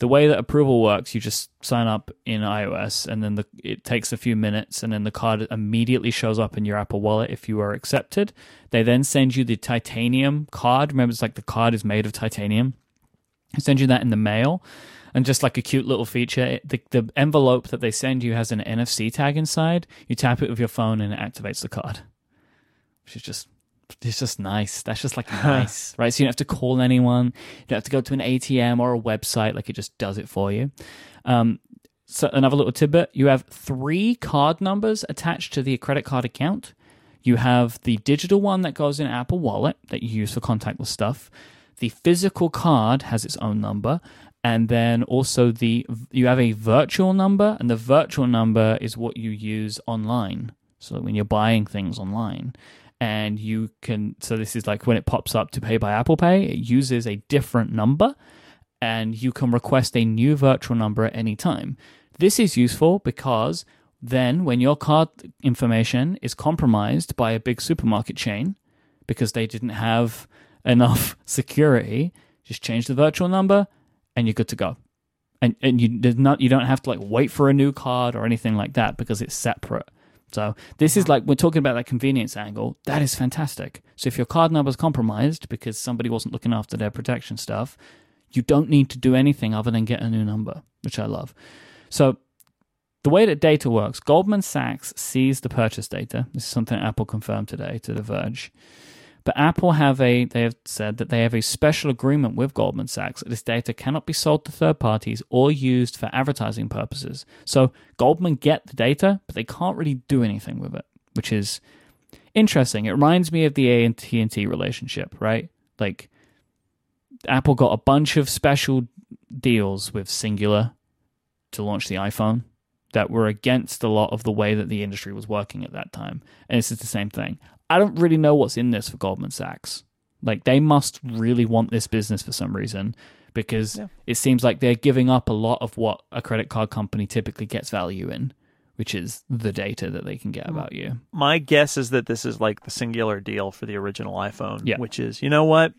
the way that approval works, you just sign up in iOS, and then the, it takes a few minutes, and then the card immediately shows up in your Apple Wallet if you are accepted. They then send you the titanium card. Remember, it's like the card is made of titanium. They send you that in the mail, and just like a cute little feature, the, the envelope that they send you has an NFC tag inside. You tap it with your phone, and it activates the card, which is just it's just nice. That's just like nice, (laughs) right? So you don't have to call anyone. You don't have to go to an ATM or a website. Like it just does it for you. Um, so another little tidbit: you have three card numbers attached to the credit card account. You have the digital one that goes in Apple Wallet that you use for contactless stuff. The physical card has its own number, and then also the you have a virtual number, and the virtual number is what you use online. So when you're buying things online and you can so this is like when it pops up to pay by apple pay it uses a different number and you can request a new virtual number at any time. This is useful because then when your card information is compromised by a big supermarket chain because they didn't have (laughs) enough security just change the virtual number and you're good to go. And and you not you don't have to like wait for a new card or anything like that because it's separate so this is mm-hmm. like we're talking about that convenience angle. That is fantastic. So if your card number is compromised because somebody wasn't looking after their protection stuff, you don't need to do anything other than get a new number, which I love. So the way that data works, Goldman Sachs sees the purchase data. This is something Apple confirmed today to The Verge. But Apple have a they have said that they have a special agreement with Goldman Sachs that this data cannot be sold to third parties or used for advertising purposes. So Goldman get the data, but they can't really do anything with it, which is interesting. It reminds me of the AT&T relationship, right? Like Apple got a bunch of special deals with Cingular to launch the iPhone that were against a lot of the way that the industry was working at that time. And this is the same thing. I don't really know what's in this for Goldman Sachs. Like they must really want this business for some reason because yeah. it seems like they're giving up a lot of what a credit card company typically gets value in, which is the data that they can get about you. My guess is that this is like the Cingular deal for the original iPhone, yeah. which is, you know what?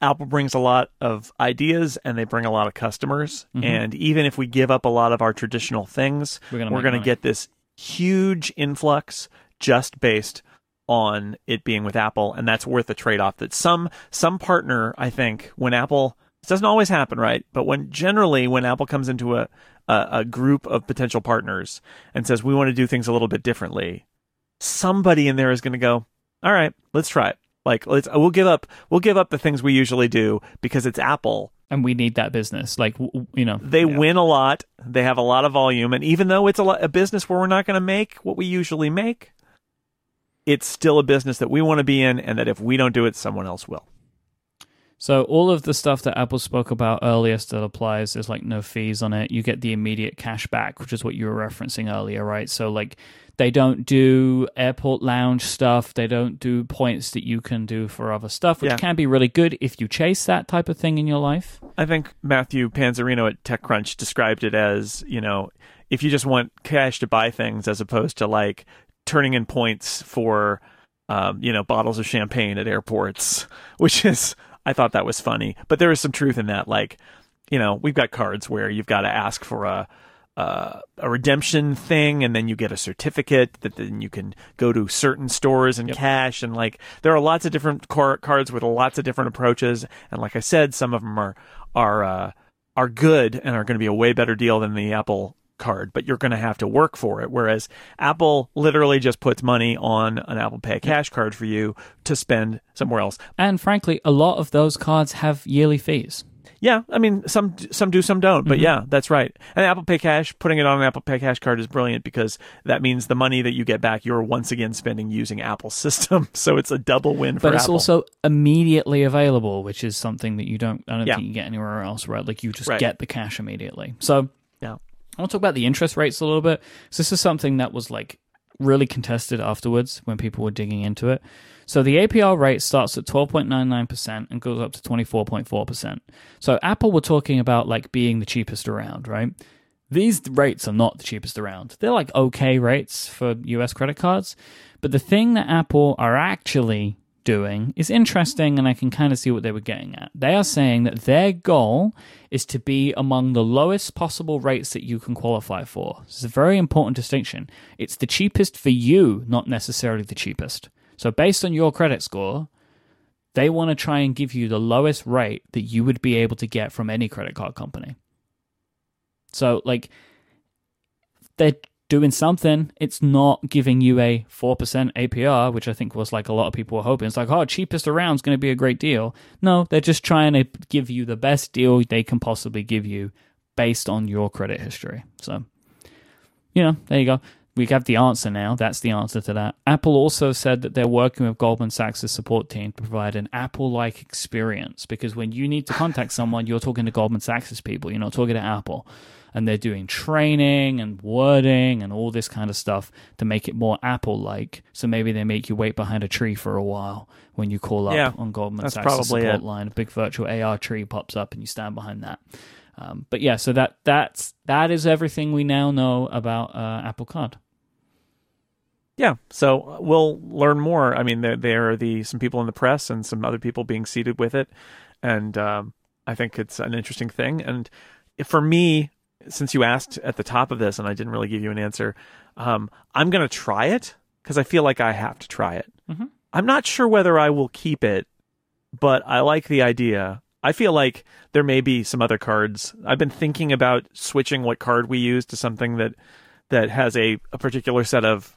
Apple brings a lot of ideas and they bring a lot of customers. Mm-hmm. And even if we give up a lot of our traditional things, we're going to get this huge influx just based on it being with Apple, and that's worth the trade off. That some some partner, I think, when Apple it doesn't always happen, right? But when generally when Apple comes into a, a, a group of potential partners and says we want to do things a little bit differently, somebody in there is going to go, all right, let's try it. Like let's we'll give up we'll give up the things we usually do because it's Apple and we need that business. Like you know, they yeah. win a lot. They have a lot of volume, and even though it's a, a business where we're not going to make what we usually make, it's still a business that we want to be in, and that if we don't do it, someone else will. So all of the stuff that Apple spoke about earlier still applies. There's like no fees on it. You get the immediate cash back, which is what you were referencing earlier, right? So like they don't do airport lounge stuff. They don't do points that you can do for other stuff, which yeah. can be really good if you chase that type of thing in your life. I think Matthew Panzarino at TechCrunch described it as, you know, if you just want cash to buy things as opposed to like turning in points for um, you know bottles of champagne at airports, (laughs) which is I thought that was funny, but there is some truth in that. Like, you know, we've got cards where you've got to ask for a uh, a redemption thing, and then you get a certificate that then you can go to certain stores and Yep. cash. And like, there are lots of different car- cards with lots of different approaches. And like I said, some of them are are uh, are good and are going to be a way better deal than the Apple card, but you're going to have to work for it. Whereas Apple literally just puts money on an Apple Pay cash card for you to spend somewhere else. And frankly, a lot of those cards have yearly fees. Yeah, I mean some some do, some don't, but Mhm. yeah, that's right. And Apple Pay Cash, putting it on an Apple Pay Cash card is brilliant because that means the money that you get back, you're once again spending using Apple's (laughs) system. So it's a double win for But it's Apple. also immediately available, which is something that you don't I don't Yeah. think you get anywhere else, right? Like you just Right. get the cash immediately. So Yeah. I want to talk about the interest rates a little bit. So this is something that was like really contested afterwards when people were digging into it. So the APR rate starts at 12.99% and goes up to 24.4%. So Apple were talking about like being the cheapest around, right? These rates are not the cheapest around. They're like okay rates for US credit cards. But the thing that Apple are actually doing is interesting, and I can kind of see what they were getting at. They are saying that their goal is to be among the lowest possible rates that you can qualify for. This is a very important distinction. It's the cheapest for you, not necessarily the cheapest. So, based on your credit score, they want to try and give you the lowest rate that you would be able to get from any credit card company. So, like, they're doing something. It's not giving you a 4% APR, which I think was like a lot of people were hoping. It's like, oh, cheapest around is going to be a great deal. No, they're just trying to give you the best deal they can possibly give you based on your credit history. So, you know, there you go. We have the answer now. That's the answer to that. Apple also said that they're working with Goldman Sachs' support team to provide an Apple like experience because when you need to contact someone, you're talking to Goldman Sachs' people, you're not talking to Apple. And they're doing training and wording and all this kind of stuff to make it more Apple like. So maybe they make you wait behind a tree for a while when you call up Yeah, on Goldman Sachs' support it. line. A big virtual AR tree pops up and you stand behind that. Um, but yeah, so that that's that is everything we now know about uh, Apple Card. Yeah, so we'll learn more. I mean, there there are the some people in the press and some other people being seated with it, and um, I think it's an interesting thing. And for me, since you asked at the top of this and I didn't really give you an answer, um, I'm going to try it because I feel like I have to try it. Mhm. I'm not sure whether I will keep it, but I like the idea. I feel like there may be some other cards. I've been thinking about switching what card we use to something that that has a, a particular set of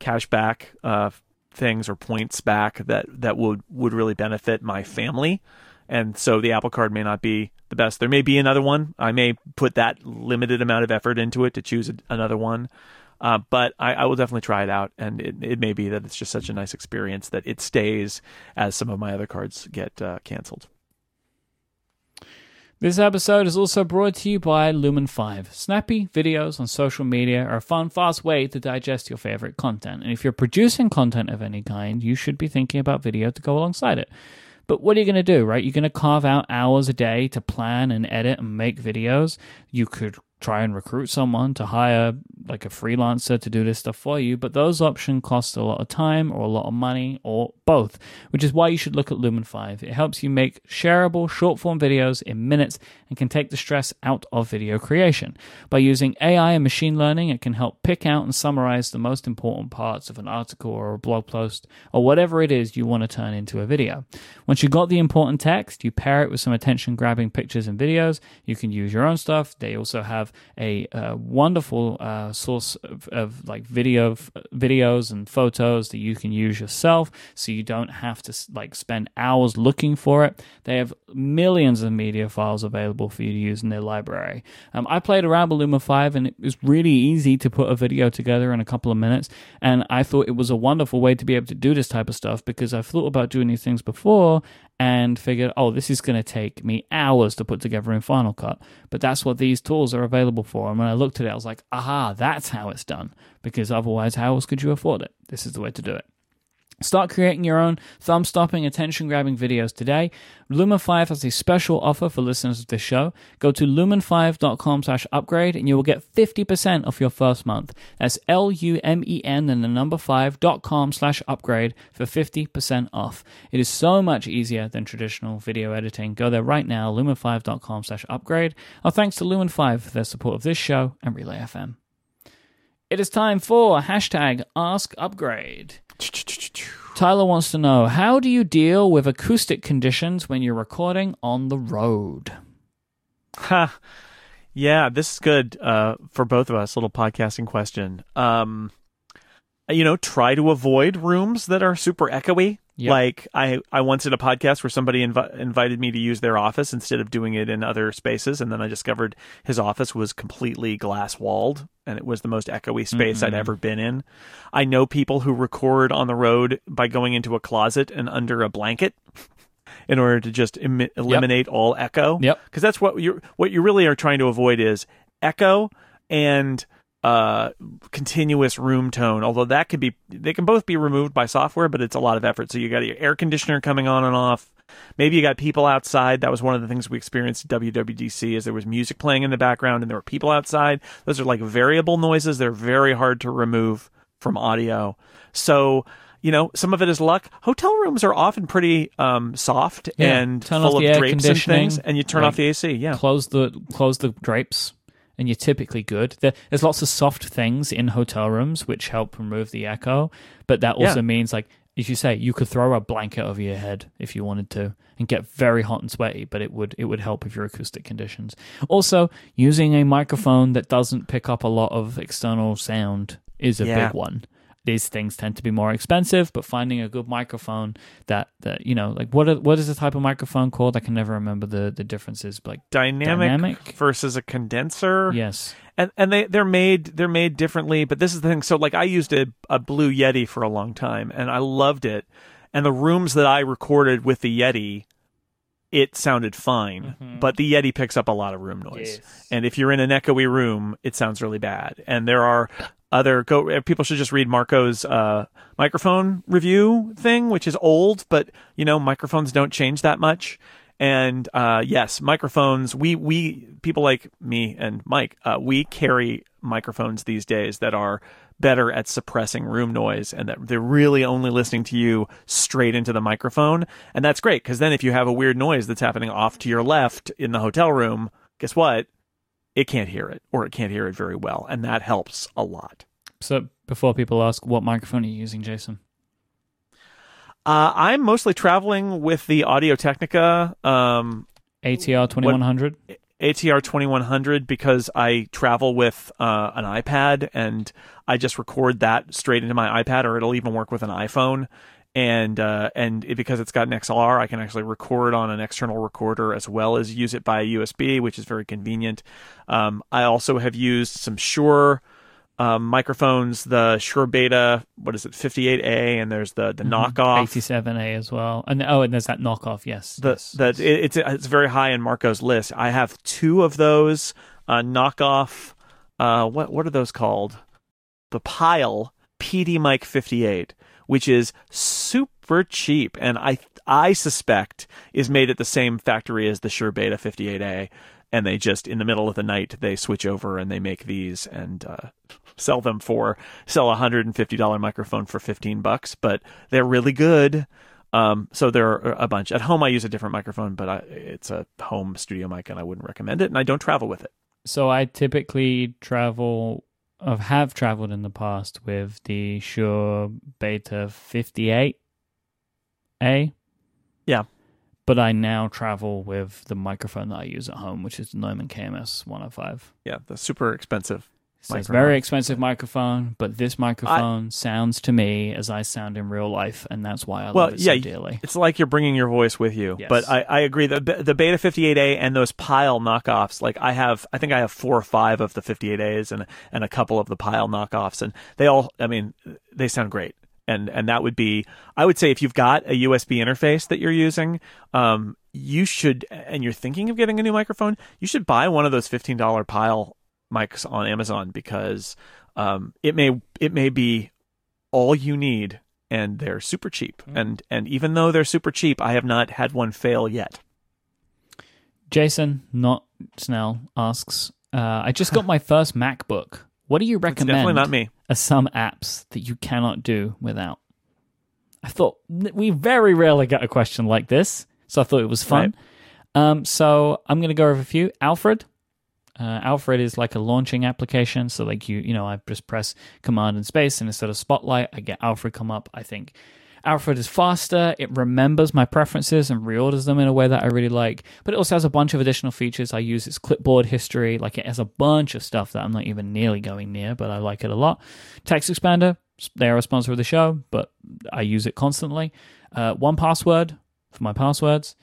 cashback uh, things or points back that that would would really benefit my family. And so the Apple Card may not be the best. There may be another one. I may put that limited amount of effort into it to choose a, another one. Uh, but I, I will definitely try it out, and it, it may be that it's just such a nice experience that it stays as some of my other cards get uh, canceled. This episode is also brought to you by Lumen 5. Snappy videos on social media are a fun, fast way to digest your favorite content. And if you're producing content of any kind, you should be thinking about video to go alongside it. But what are you going to do, right? You're going to carve out hours a day to plan and edit and make videos. You could try and recruit someone to hire like a freelancer to do this stuff for you, but those options cost a lot of time or a lot of money or both, which is why you should look at Lumen 5. It helps you make shareable short form videos in minutes and can take the stress out of video creation. By using AI and machine learning, it can help pick out and summarize the most important parts of an article or a blog post or whatever it is you want to turn into a video. Once you've got the important text, you pair it with some attention grabbing pictures and videos. You can use your own stuff. They also have a uh, wonderful uh, source of, of like video videos and photos that you can use yourself, so you don't have to like spend hours looking for it. They have millions of media files available for you to use in their library. Um, I played around with Lumen 5 and it was really easy to put a video together in a couple of minutes. And I thought it was a wonderful way to be able to do this type of stuff because I've thought about doing these things before and figured, oh, this is going to take me hours to put together in Final Cut. But that's what these tools are available for. And when I looked at it, I was like, aha, that's how it's done. Because otherwise, how else could you afford it? This is the way to do it. Start creating your own thumb stopping, attention grabbing videos today. Lumen 5 has a special offer for listeners of this show. Go to lumen5.com slash upgrade and you will get 50% off your first month. That's L U M E N and the number 5.com slash upgrade for 50% off. It is so much easier than traditional video editing. Go there right now, lumen5.com slash upgrade. Our thanks to Lumen 5 for their support of this show and Relay FM. It is time for hashtag Ask Upgrade. Tyler wants to know how do you deal with acoustic conditions when you're recording on the road? Ha. Yeah, this is good uh, for both of us. Little podcasting question. Um, you know, try to avoid rooms that are super echoey. Yep. Like I, I once did a podcast where somebody invi- invited me to use their office instead of doing it in other spaces, and then I discovered his office was completely glass walled, and it was the most echoey space I'd Mhm. ever been in. I know people who record on the road by going into a closet and under a blanket (laughs) in order to just emi- eliminate all echo Yep. because that's what you what you really are trying to avoid is echo and uh continuous room tone although that could be they can both be removed by software but it's a lot of effort. So you got your air conditioner coming on and off. Maybe you got people outside. That was one of the things we experienced at WWDC is there was music playing in the background and there were people outside. Those are like variable noises. They're very hard to remove from audio. So you know some of it is luck. Hotel rooms are often pretty um soft Yeah, and turn full of drapes and things and you turn like, off the AC yeah. Close the close the drapes, and you're typically good. There, there's lots of soft things in hotel rooms which help remove the echo, but that also Yeah. means like as you say, you could throw a blanket over your head if you wanted to and get very hot and sweaty, but it would it would help with your acoustic conditions. Also, using a microphone that doesn't pick up a lot of external sound is a Yeah. big one. These things tend to be more expensive, but finding a good microphone that, that you know, like what are, what is the type of microphone called? I can never remember the the differences. Like dynamic, Dynamic? versus a condenser yes, and and they they're made they're made differently but this is the thing so like i used a, a blue yeti for a long time and i loved it and the rooms that i recorded with the yeti it sounded fine Mhm. but the yeti picks up a lot of room noise and if you're in an echoey room it sounds really bad and there are other go people should just read marco's uh microphone review thing which is old but you know microphones don't change that much. And uh yes microphones we we people like me and mike uh we carry microphones these days that are better at suppressing room noise and that they're really only listening to you straight into the microphone. And that's great because then if you have a weird noise that's happening off to your left in the hotel room guess what it can't hear it or it can't hear it very well and that helps a lot So before people ask, what microphone are you using, Jason? uh, i'm mostly traveling with the audio technica um, ATR twenty one hundred. ATR 2100 because I travel with uh, an iPad and I just record that straight into my iPad, or it'll even work with an iPhone. And uh, and it, because it's got an XLR, I can actually record on an external recorder as well as use it by USB, which is very convenient. Um, I also have used some Shure um, microphones, the Shure Beta, what is it, 58A, and there's the the knockoff. eighty seven A as well. And oh, and there's that knockoff. Yes, the yes, that it, it's it's very high in Marco's list. I have two of those uh, knockoff. Uh, what what are those called? The Pyle PD Mic 58, which is super cheap, and I I suspect is made at the same factory as the Shure Beta 58A, and they just in the middle of the night they switch over and they make these and uh, sell them for sell a hundred and fifty dollar microphone for fifteen bucks, but they're really good. Um, so there are a bunch. At home, I use a different microphone, but I, it's a home studio mic, and I wouldn't recommend it. And I don't travel with it. So I typically travel, or have traveled in the past with the Shure Beta 58A. Yeah. But I now travel with the microphone that I use at home, which is the Neumann KMS 105. Yeah, the super expensive. So it's very expensive microphone, but this microphone sounds to me as I sound in real life, and that's why I Well, love it yeah, so dearly. It's like you're bringing your voice with you. Yes. But I, I agree. The the Beta 58A and those Pyle knockoffs, like I have, I think I have four or five of the 58As and and a couple of the Pyle knockoffs, and they all, I mean, they sound great. And and that would be, I would say, if you've got a USB interface that you're using, um, you should, and you're thinking of getting a new microphone, you should buy one of those fifteen dollar Pyle mics on Amazon because um, it may it may be all you need and they're super cheap. Mm. And and even though they're super cheap, I have not had one fail yet. Jason, not Snell, asks, uh, I just got my (laughs) first MacBook. What do you It's recommend definitely not me. are some apps that you cannot do without? I thought we very rarely get a question like this, so I thought it was fun. Um, so I'm going to go over a few. Alfred. Uh, Alfred is like a launching application. So like you, you know, I just press Command and Space, and instead of Spotlight, I get Alfred come up. I think Alfred is faster. It remembers my preferences and reorders them in a way that I really like. But it also has a bunch of additional features. I use its clipboard history. Like it has a bunch of stuff that I'm not even nearly going near, but I like it a lot. TextExpander. They are a sponsor of the show, but I use it constantly. Uh, 1Password for my passwords.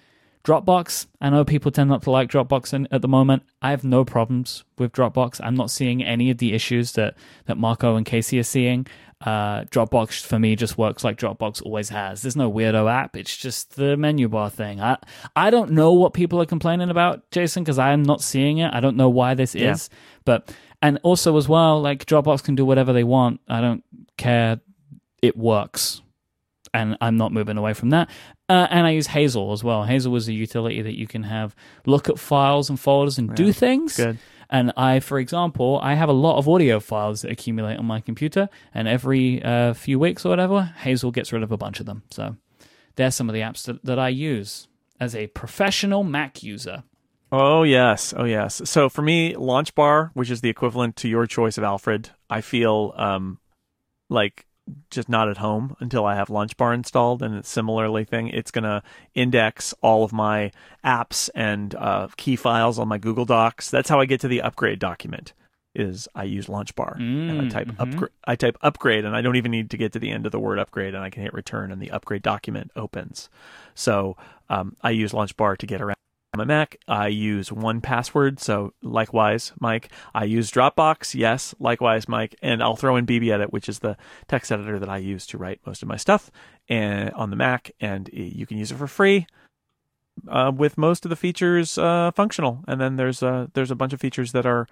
Dropbox. I know people tend not to like Dropbox in, at the moment. I have no problems with Dropbox. I'm not seeing any of the issues that, that Marco and Casey are seeing. Uh, Dropbox for me just works like Dropbox always has. There's no weirdo app. It's just the menu bar thing. I I don't know what people are complaining about, Jason, because I am not seeing it. I don't know why this Yeah. is, but and also as well, like Dropbox can do whatever they want. I don't care. It works and I'm not moving away from that. Uh, and I use Hazel as well. Hazel was a utility that you can have look at files and folders and do things. Good. And I, for example, I have a lot of audio files that accumulate on my computer, and every uh, few weeks or whatever, Hazel gets rid of a bunch of them. So there's some of the apps that, that I use as a professional Mac user. Oh yes, oh yes. So for me, LaunchBar, which is the equivalent to your choice of Alfred, I feel um, like just not at home until I have LaunchBar installed, and it's similarly thing. It's gonna index all of my apps and uh, key files on my Google Docs. That's how I get to the upgrade document. Is I use LaunchBar and I Mm, type mhm. upgrade. I type upgrade, and I don't even need to get to the end of the word upgrade, and I can hit return, and the upgrade document opens. So um, I use LaunchBar to get around my Mac. I use 1Password, so likewise, Mike. I use Dropbox, yes, likewise, Mike, and I'll throw in BBEdit, which is the text editor that I use to write most of my stuff, and on the Mac, and you can use it for free. Uh, with most of the features uh, functional, and then there's uh, there's a bunch of features that are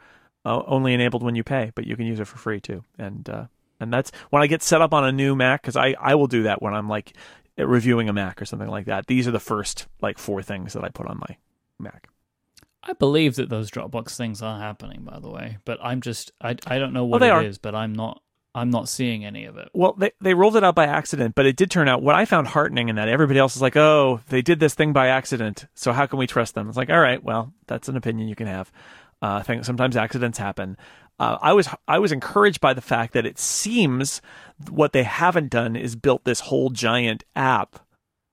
uh, only enabled when you pay, but you can use it for free too. And uh, and that's when I get set up on a new Mac because I I will do that when I'm like reviewing a Mac or something like that. These are the first like four things that I put on my Mac. I believe that those Dropbox things are happening, by the way, but I'm just I I don't know what they it is, are. but I'm not I'm not seeing any of it. Well, they they rolled it out by accident, but it did turn out what I found heartening in that everybody else is like, "Oh, they did this thing by accident, so how can we trust them?" It's like, all right, well, that's an opinion you can have. Uh, I think sometimes accidents happen. Uh, I was I was encouraged by the fact that it seems what they haven't done is built this whole giant app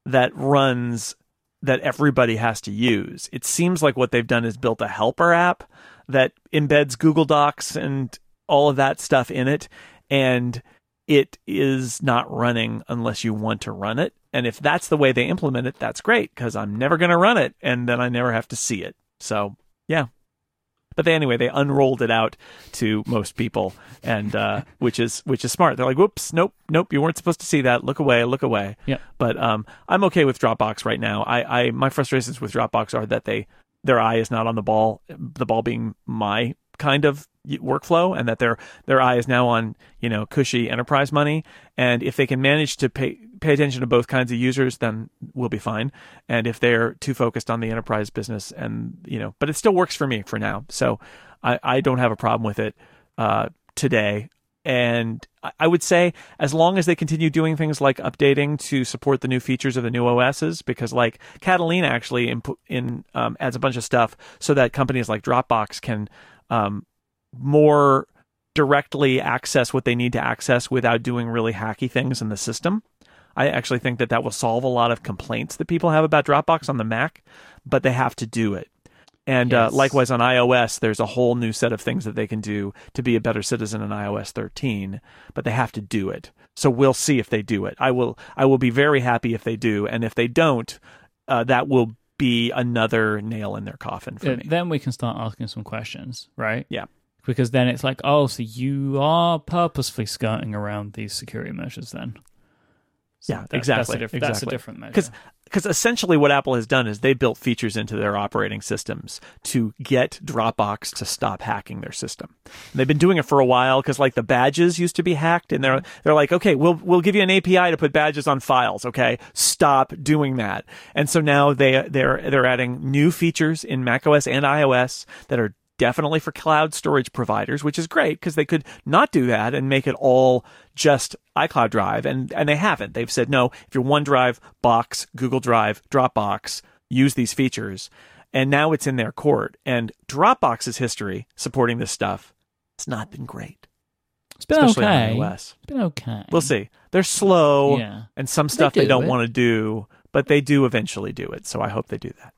that runs that everybody has to use. It seems like what they've done is built a helper app that embeds Google Docs and all of that stuff in it and it is not running unless you want to run it. And if that's the way they implement it, that's great because I'm never going to run it and then I never have to see it. So, yeah. But they, anyway, they unrolled it out to most people, and uh, which is which is smart. They're like, "Whoops, nope, nope, you weren't supposed to see that. Look away, look away." Yep. But um, I'm okay with Dropbox right now. I, I my frustrations with Dropbox are that they their eye is not on the ball. The ball being my kind of workflow, and that their their eye is now on you know cushy enterprise money. And if they can manage to pay pay attention to both kinds of users, then we'll be fine. And if they're too focused on the enterprise business, and you know, but it still works for me for now. So I, I don't have a problem with it uh, today. And I- would say, as long as they continue doing things like updating to support the new features of the new OSs, because like Catalina actually input in um, adds a bunch of stuff so that companies like Dropbox can um, more directly access what they need to access without doing really hacky things in the system. I actually think that that will solve a lot of complaints that people have about Dropbox on the Mac, but they have to do it. And uh, likewise on iOS, there's a whole new set of things that they can do to be a better citizen in iOS 13, but they have to do it. So we'll see if they do it. I will. I will be very happy if they do, and if they don't, uh, that will be another nail in their coffin for Uh, me. then we can start asking some questions, right? Yeah. Because then it's like, oh, so you are purposefully skirting around these security measures then. So Yeah, that- exactly, That's a, diff- that's a different measure. Because because essentially what Apple has done is they built features into their operating systems to get Dropbox to stop hacking their system. And they've been doing it for a while because like the badges used to be hacked, and they're they're like, okay, we'll we'll give you an API to put badges on files. Okay, stop doing that. And so now they they're they're adding new features in macOS and iOS that are definitely for cloud storage providers, which is great because they could not do that and make it all just iCloud Drive. And, and they haven't. They've said, no, if you're OneDrive, Box, Google Drive, Dropbox, use these features. And now it's in their court. And Dropbox's history supporting this stuff, it's not been great. It's been especially okay. on iOS. It's been okay. We'll see. They're slow Yeah. and some stuff they, do don't want to do, but they do eventually do it. So I hope they do that.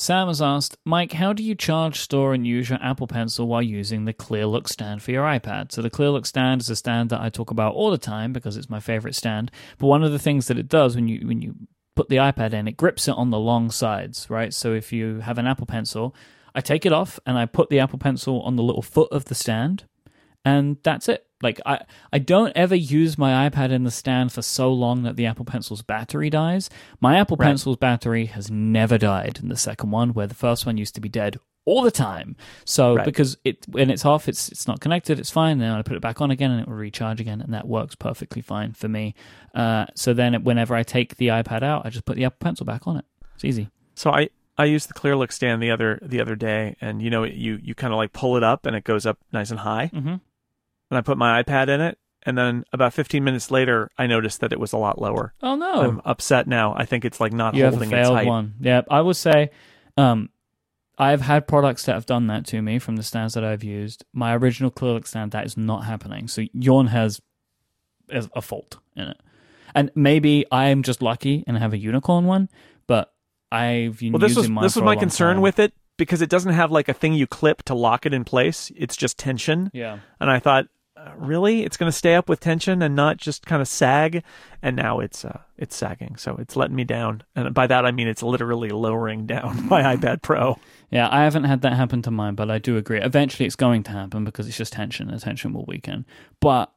Sam has asked, Mike, how do you charge, store, and use your Apple Pencil while using the Clear Look stand for your iPad? So the Clear Look stand is a stand that I talk about all the time because it's my favorite stand. But one of the things that it does when you when you put the iPad in, it grips it on the long sides, right? So if you have an Apple Pencil, I take it off and I put the Apple Pencil on the little foot of the stand, and that's it. Like I, I don't ever use my iPad in the stand for so long that the Apple Pencil's battery dies. My Apple Right. Pencil's battery has never died in the second one, where the first one used to be dead all the time. So Right. because it when it's off, it's it's not connected, it's fine. Then I put it back on again, and it will recharge again, and that works perfectly fine for me. Uh, so then it, whenever I take the iPad out, I just put the Apple Pencil back on it. It's easy. So I I used the clear look stand the other the other day, and you know you you kind of like pull it up and it goes up nice and high, Mm-hmm. And I put my iPad in it, and then about 15 minutes later, I noticed that it was a lot lower. Oh no! I'm upset now. I think it's like not you have a holding its failed height. one. Yeah, I would say um, I've had products that have done that to me from the stands that I've used. My original Clearlook stand, that is not happening. So Yawn has, has a fault in it. And maybe I'm just lucky and have a unicorn one, but I've been Well, this was mine this for was a my long concern time. with it because it doesn't have like a thing you clip to lock it in place. It's just tension, Yeah. and I thought, really, it's going to stay up with tension and not just kind of sag. And now it's uh, it's sagging, so it's letting me down. And by that I mean it's literally lowering down (laughs) my iPad Pro. Yeah, I haven't had that happen to mine, but I do agree. Eventually, it's going to happen because it's just tension, and tension will weaken. But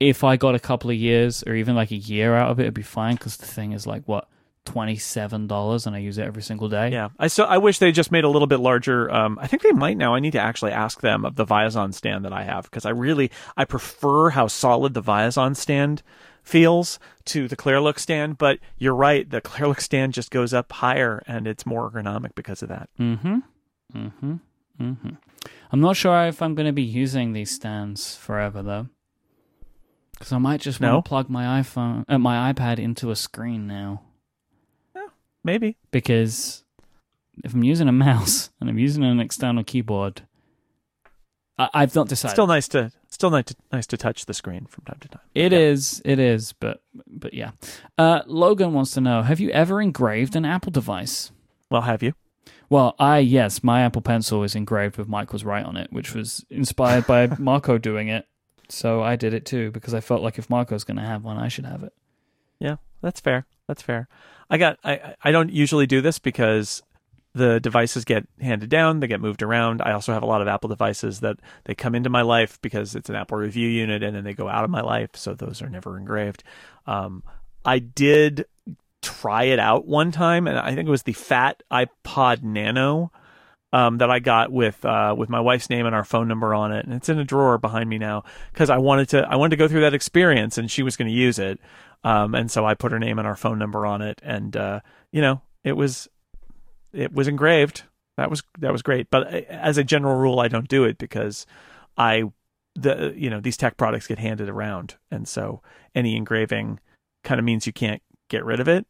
if I got a couple of years or even like a year out of it, it'd be fine because the thing is like what twenty seven dollars, and I use it every single day. Yeah, I so I wish they just made a little bit larger. Um, I think they might now. I need to actually ask them of the Viazon stand that I have because I really I prefer how solid the Viazon stand feels to the Clearlook stand. But you're right, the Clearlook stand just goes up higher and it's more ergonomic because of that. Mm-hmm. Mm-hmm. Mm-hmm. I'm not sure if I'm going to be using these stands forever though, because I might just want to plug my iPhone, uh, my iPad into a screen now. Maybe because if I'm using a mouse (laughs) and I'm using an external keyboard, I, I've not decided. still nice to still nice to nice to touch the screen from time to time. It Yeah. is, it is, but but yeah. Uh, Logan wants to know: Have you ever engraved an Apple device? Well, have you? Well, I yes, my Apple Pencil is engraved with Michael's right on it, which was inspired by (laughs) Marco doing it. So I did it too because I felt like if Marco's going to have one, I should have it. Yeah, that's fair. That's fair. I got. I I don't usually do this because the devices get handed down, they get moved around. I also have a lot of Apple devices that they come into my life because it's an Apple review unit, and then they go out of my life, so those are never engraved. Um, I did try it out one time, and I think it was the Fat iPod Nano um, that I got with uh, with my wife's name and our phone number on it, and it's in a drawer behind me now because I wanted to I wanted to go through that experience, and she was going to use it, um, and so I put her name and our phone number on it, and uh, you know it was it was engraved. That was that was great, but uh, as a general rule, I don't do it because I the you know these tech products get handed around, and so any engraving kind of means you can't get rid of it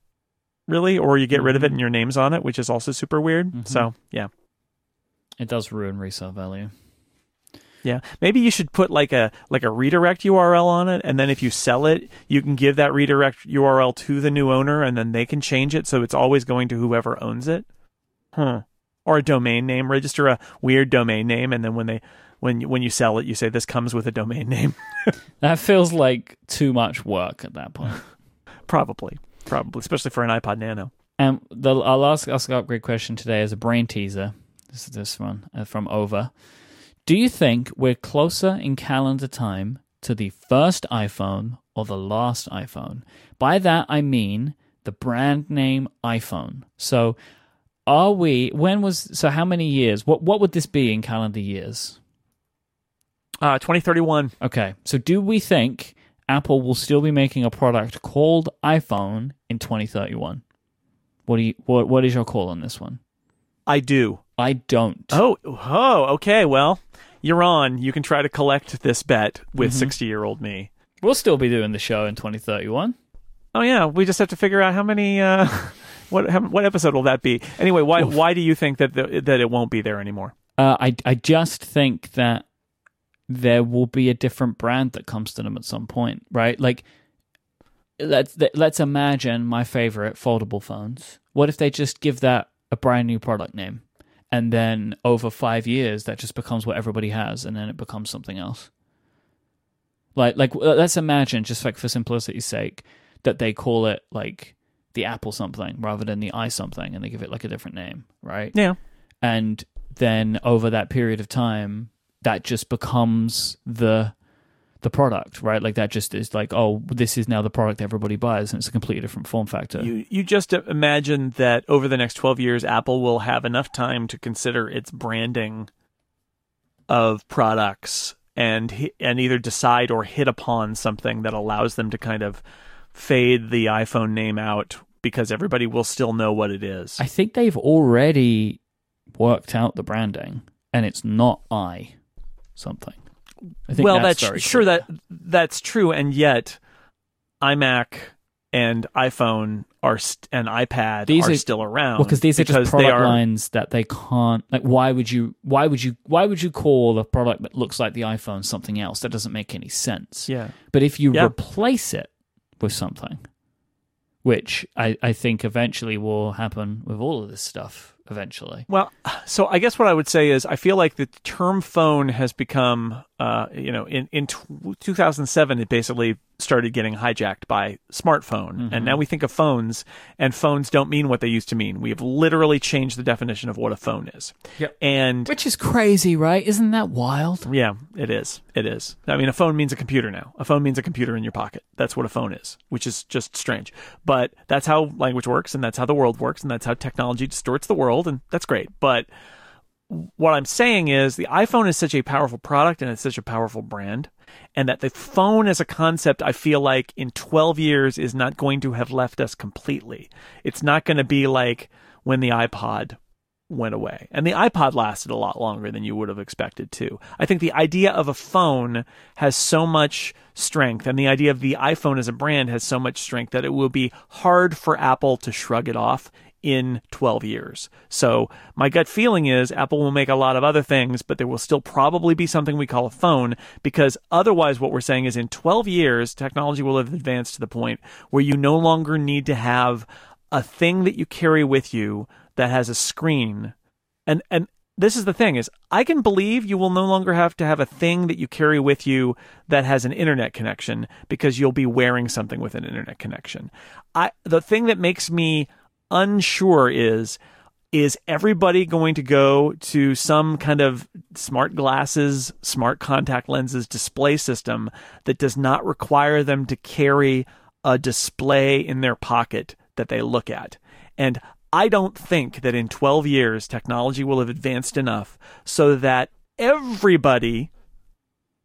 really or you get rid of it and your name's on it which is also super weird Mhm. so yeah It does ruin resale value. Yeah, maybe you should put like a like a redirect URL on it, and then if you sell it, you can give that redirect URL to the new owner, and then they can change it so it's always going to whoever owns it. Huh? Or a domain name. Register a weird domain name, and then when they when you, when you sell it, you say this comes with a domain name. (laughs) That feels like too much work at that point. (laughs) probably, probably, especially for an iPod Nano. And the our last Ask Upgrade question today is a brain teaser. This is this one uh, from Over. Do you think we're closer in calendar time to the first iPhone or the last iPhone? By that I mean the brand name iPhone. So are we when was so how many years? What what would this be in calendar years? Uh, 2031. Okay. So do we think Apple will still be making a product called iPhone in 2031? What do you what what is your call on this one? I do. I don't. Oh, oh, okay. Well, you're on. You can try to collect this bet with 60 year old me. We'll still be doing the show in 2031. Oh yeah, we just have to figure out how many. Uh, (laughs) what how, what episode will that be? Anyway, why why do you think that the, that it won't be there anymore? Uh, I I just think that there will be a different brand that comes to them at some point, right? Like let's let's imagine my favorite foldable phones. What if they just give that a brand new product name, and then over five years that just becomes what everybody has, and then it becomes something else. Like like uh, let's imagine just like for simplicity's sake that they call it like the Apple something rather than the i something, and they give it like a different name, right? Yeah. and then over that period of time that just becomes the the product right? Like that just is like oh this is now the product everybody buys and it's a completely different form factor. You you just uh, imagine that over the next 12 years Apple will have enough time to consider its branding of products and and either decide or hit upon something that allows them to kind of fade the iPhone name out because everybody will still know what it is. i think they've already worked out the branding and it's not i something well, that's, that's, sure clear. that that's true, and yet iMac and iPhone are st- and iPad These are, are- still around. well because these are just because they product are lines that they can't like why would you why would you why would you call a product that looks like the iphone something else that doesn't make any sense yeah. But if you Yeah. replace it with something, which I, I think eventually will happen with all of this stuff eventually. Well, so I guess what I would say is I feel like the term phone has become, uh, you know, in in t- 2007 it basically started getting hijacked by smartphone, and mm-hmm. now we think of phones, and phones don't mean what they used to mean. We have literally changed the definition of what a phone is. Yep. And Which is crazy, right? Isn't that wild? yeah, it is. It is. I mean, a phone means a computer now. A phone means a computer in your pocket. That's what a phone is, which is just strange. But that's how language works, and that's how the world works, and that's how technology distorts the world, and that's great. But what I'm saying is the iPhone is such a powerful product and it's such a powerful brand, and that the phone as a concept, I feel like in 12 years is not going to have left us completely. It's not going to be like when the iPod went away. And the iPod lasted a lot longer than you would have expected too. I think the idea of a phone has so much strength and the idea of the iPhone as a brand has so much strength that it will be hard for Apple to shrug it off in 12 years. So my gut feeling is Apple will make a lot of other things, but there will still probably be something we call a phone because otherwise what we're saying is in 12 years technology will have advanced to the point where you no longer need to have a thing that you carry with you that has a screen. And and this is the thing is I can believe you will no longer have to have a thing that you carry with you that has an internet connection because you'll be wearing something with an internet connection. I the thing that makes me unsure is is everybody going to go to some kind of smart glasses, smart contact lenses display system that does not require them to carry a display in their pocket that they look at? And I don't think that in 12 years technology will have advanced enough so that everybody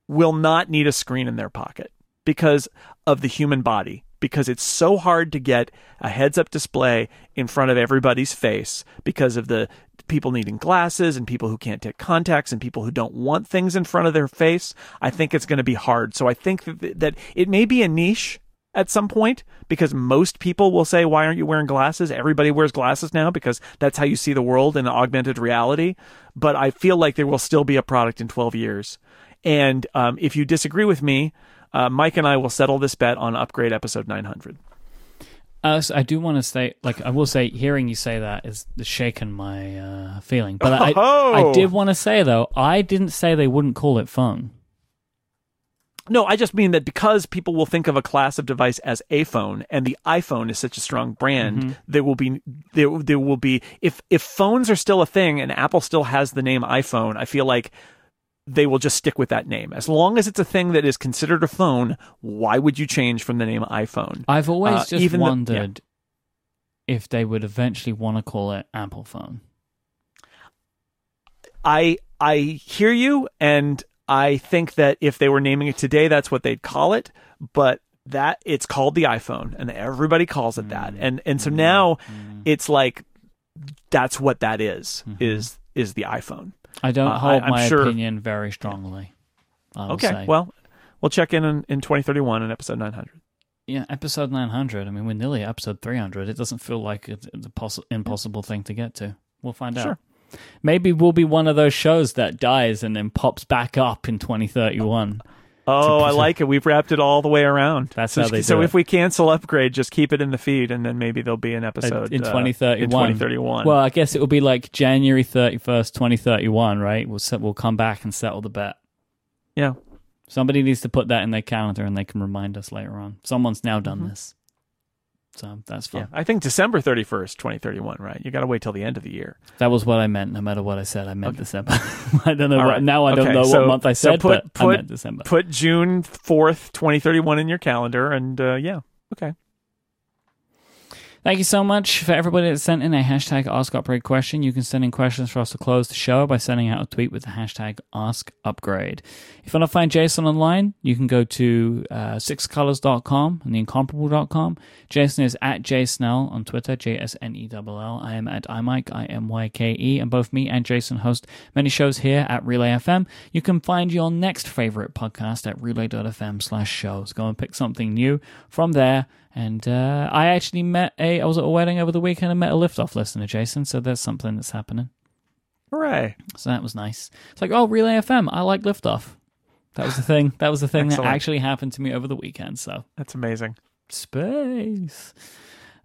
will not need a screen in their pocket because of the human body because it's so hard to get a heads up display in front of everybody's face because of the people needing glasses and people who can't take contacts and people who don't want things in front of their face. I think it's going to be hard. So I think that, it may be a niche at some point because most people will say, Why aren't you wearing glasses? Everybody wears glasses now because that's how you see the world in augmented reality. But I feel like there will still be a product in 12 years. And um, if you disagree with me, uh, Mike and I will settle this bet on upgrade episode 900. Uh, so I do want to say, like, I will say, hearing you say that is shaken my uh, feeling. But I, Oh! I did want to say though, I didn't say they wouldn't call it phone. No, I just mean that because people will think of a class of device as a phone, and the iPhone is such a strong brand, there will be there there will be if if phones are still a thing and Apple still has the name iPhone, I feel like they will just stick with that name as long as it's a thing that is considered a phone. Why would you change from the name iPhone? I've always Uh, just even the- wondered if they would eventually want to call it Apple Phone. I I hear you, and I think that if they were naming it today, that's what they'd call it. But that it's called the iPhone, and everybody calls it that, mm. and and so mm. now mm. it's like that's what that is, mm-hmm. is is the iPhone. I don't Uh, hold I'm my sure- opinion very strongly. I Okay, say. well, we'll check in, in in 2031 in episode 900. yeah, episode 900. I mean, we're nearly episode 300. It doesn't feel like it's it's a poss- impossible thing to get to. We'll find out. Maybe we'll be one of those shows that dies and then pops back up in 2031. Oh, I like it. We've wrapped it all the way around. That's so, how they So do if it. we cancel upgrade, just keep it in the feed, and then maybe there'll be an episode in uh, 2031. in 2031. Well, I guess it will be like January 31st, 2031, right? We'll set, we'll come back and settle the bet. yeah. Somebody needs to put that in their calendar and they can remind us later on. Someone's now done Mhm. this. So that's Yeah. I think December 31st, 2031, right? You got to wait till the end of the year. That was what I meant, no matter what I said. I meant December. (laughs) I don't know what, right. now I don't Okay, know so- what month I so said, put- but I put- meant December. Put June 4th, 2031 in your calendar, and uh, yeah, okay. Thank you so much for everybody that sent in a hashtag Ask Upgrade question. You can send in questions for us to close the show by sending out a tweet with the hashtag Ask Upgrade. If you want to find Jason online, you can go to uh, sixcolors.com and theincomparable.com. Jason is at jsnell on Twitter, J S N E L L. I am at imyke, I M Y K E, and both me and Jason host many shows here at Relay FM. You can find your next favorite podcast at relay.fm slash shows. Go and pick something new from there. And uh, I actually met a, I was at a wedding over the weekend and met a liftoff listener, Jason. So there's something that's happening. Hooray. So that was nice. It's like, oh, Relay FM, I like liftoff. That was the thing. That was the thing that actually happened to me over the weekend. So That's amazing. space.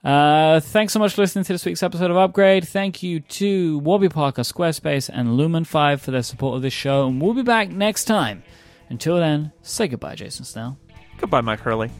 Uh, thanks so much for listening to this week's episode of Upgrade. Thank you to Warby Parker, Squarespace, and Lumen 5 for their support of this show. And we'll be back next time. Until then, say goodbye, Jason Snell. Goodbye, Mike Hurley.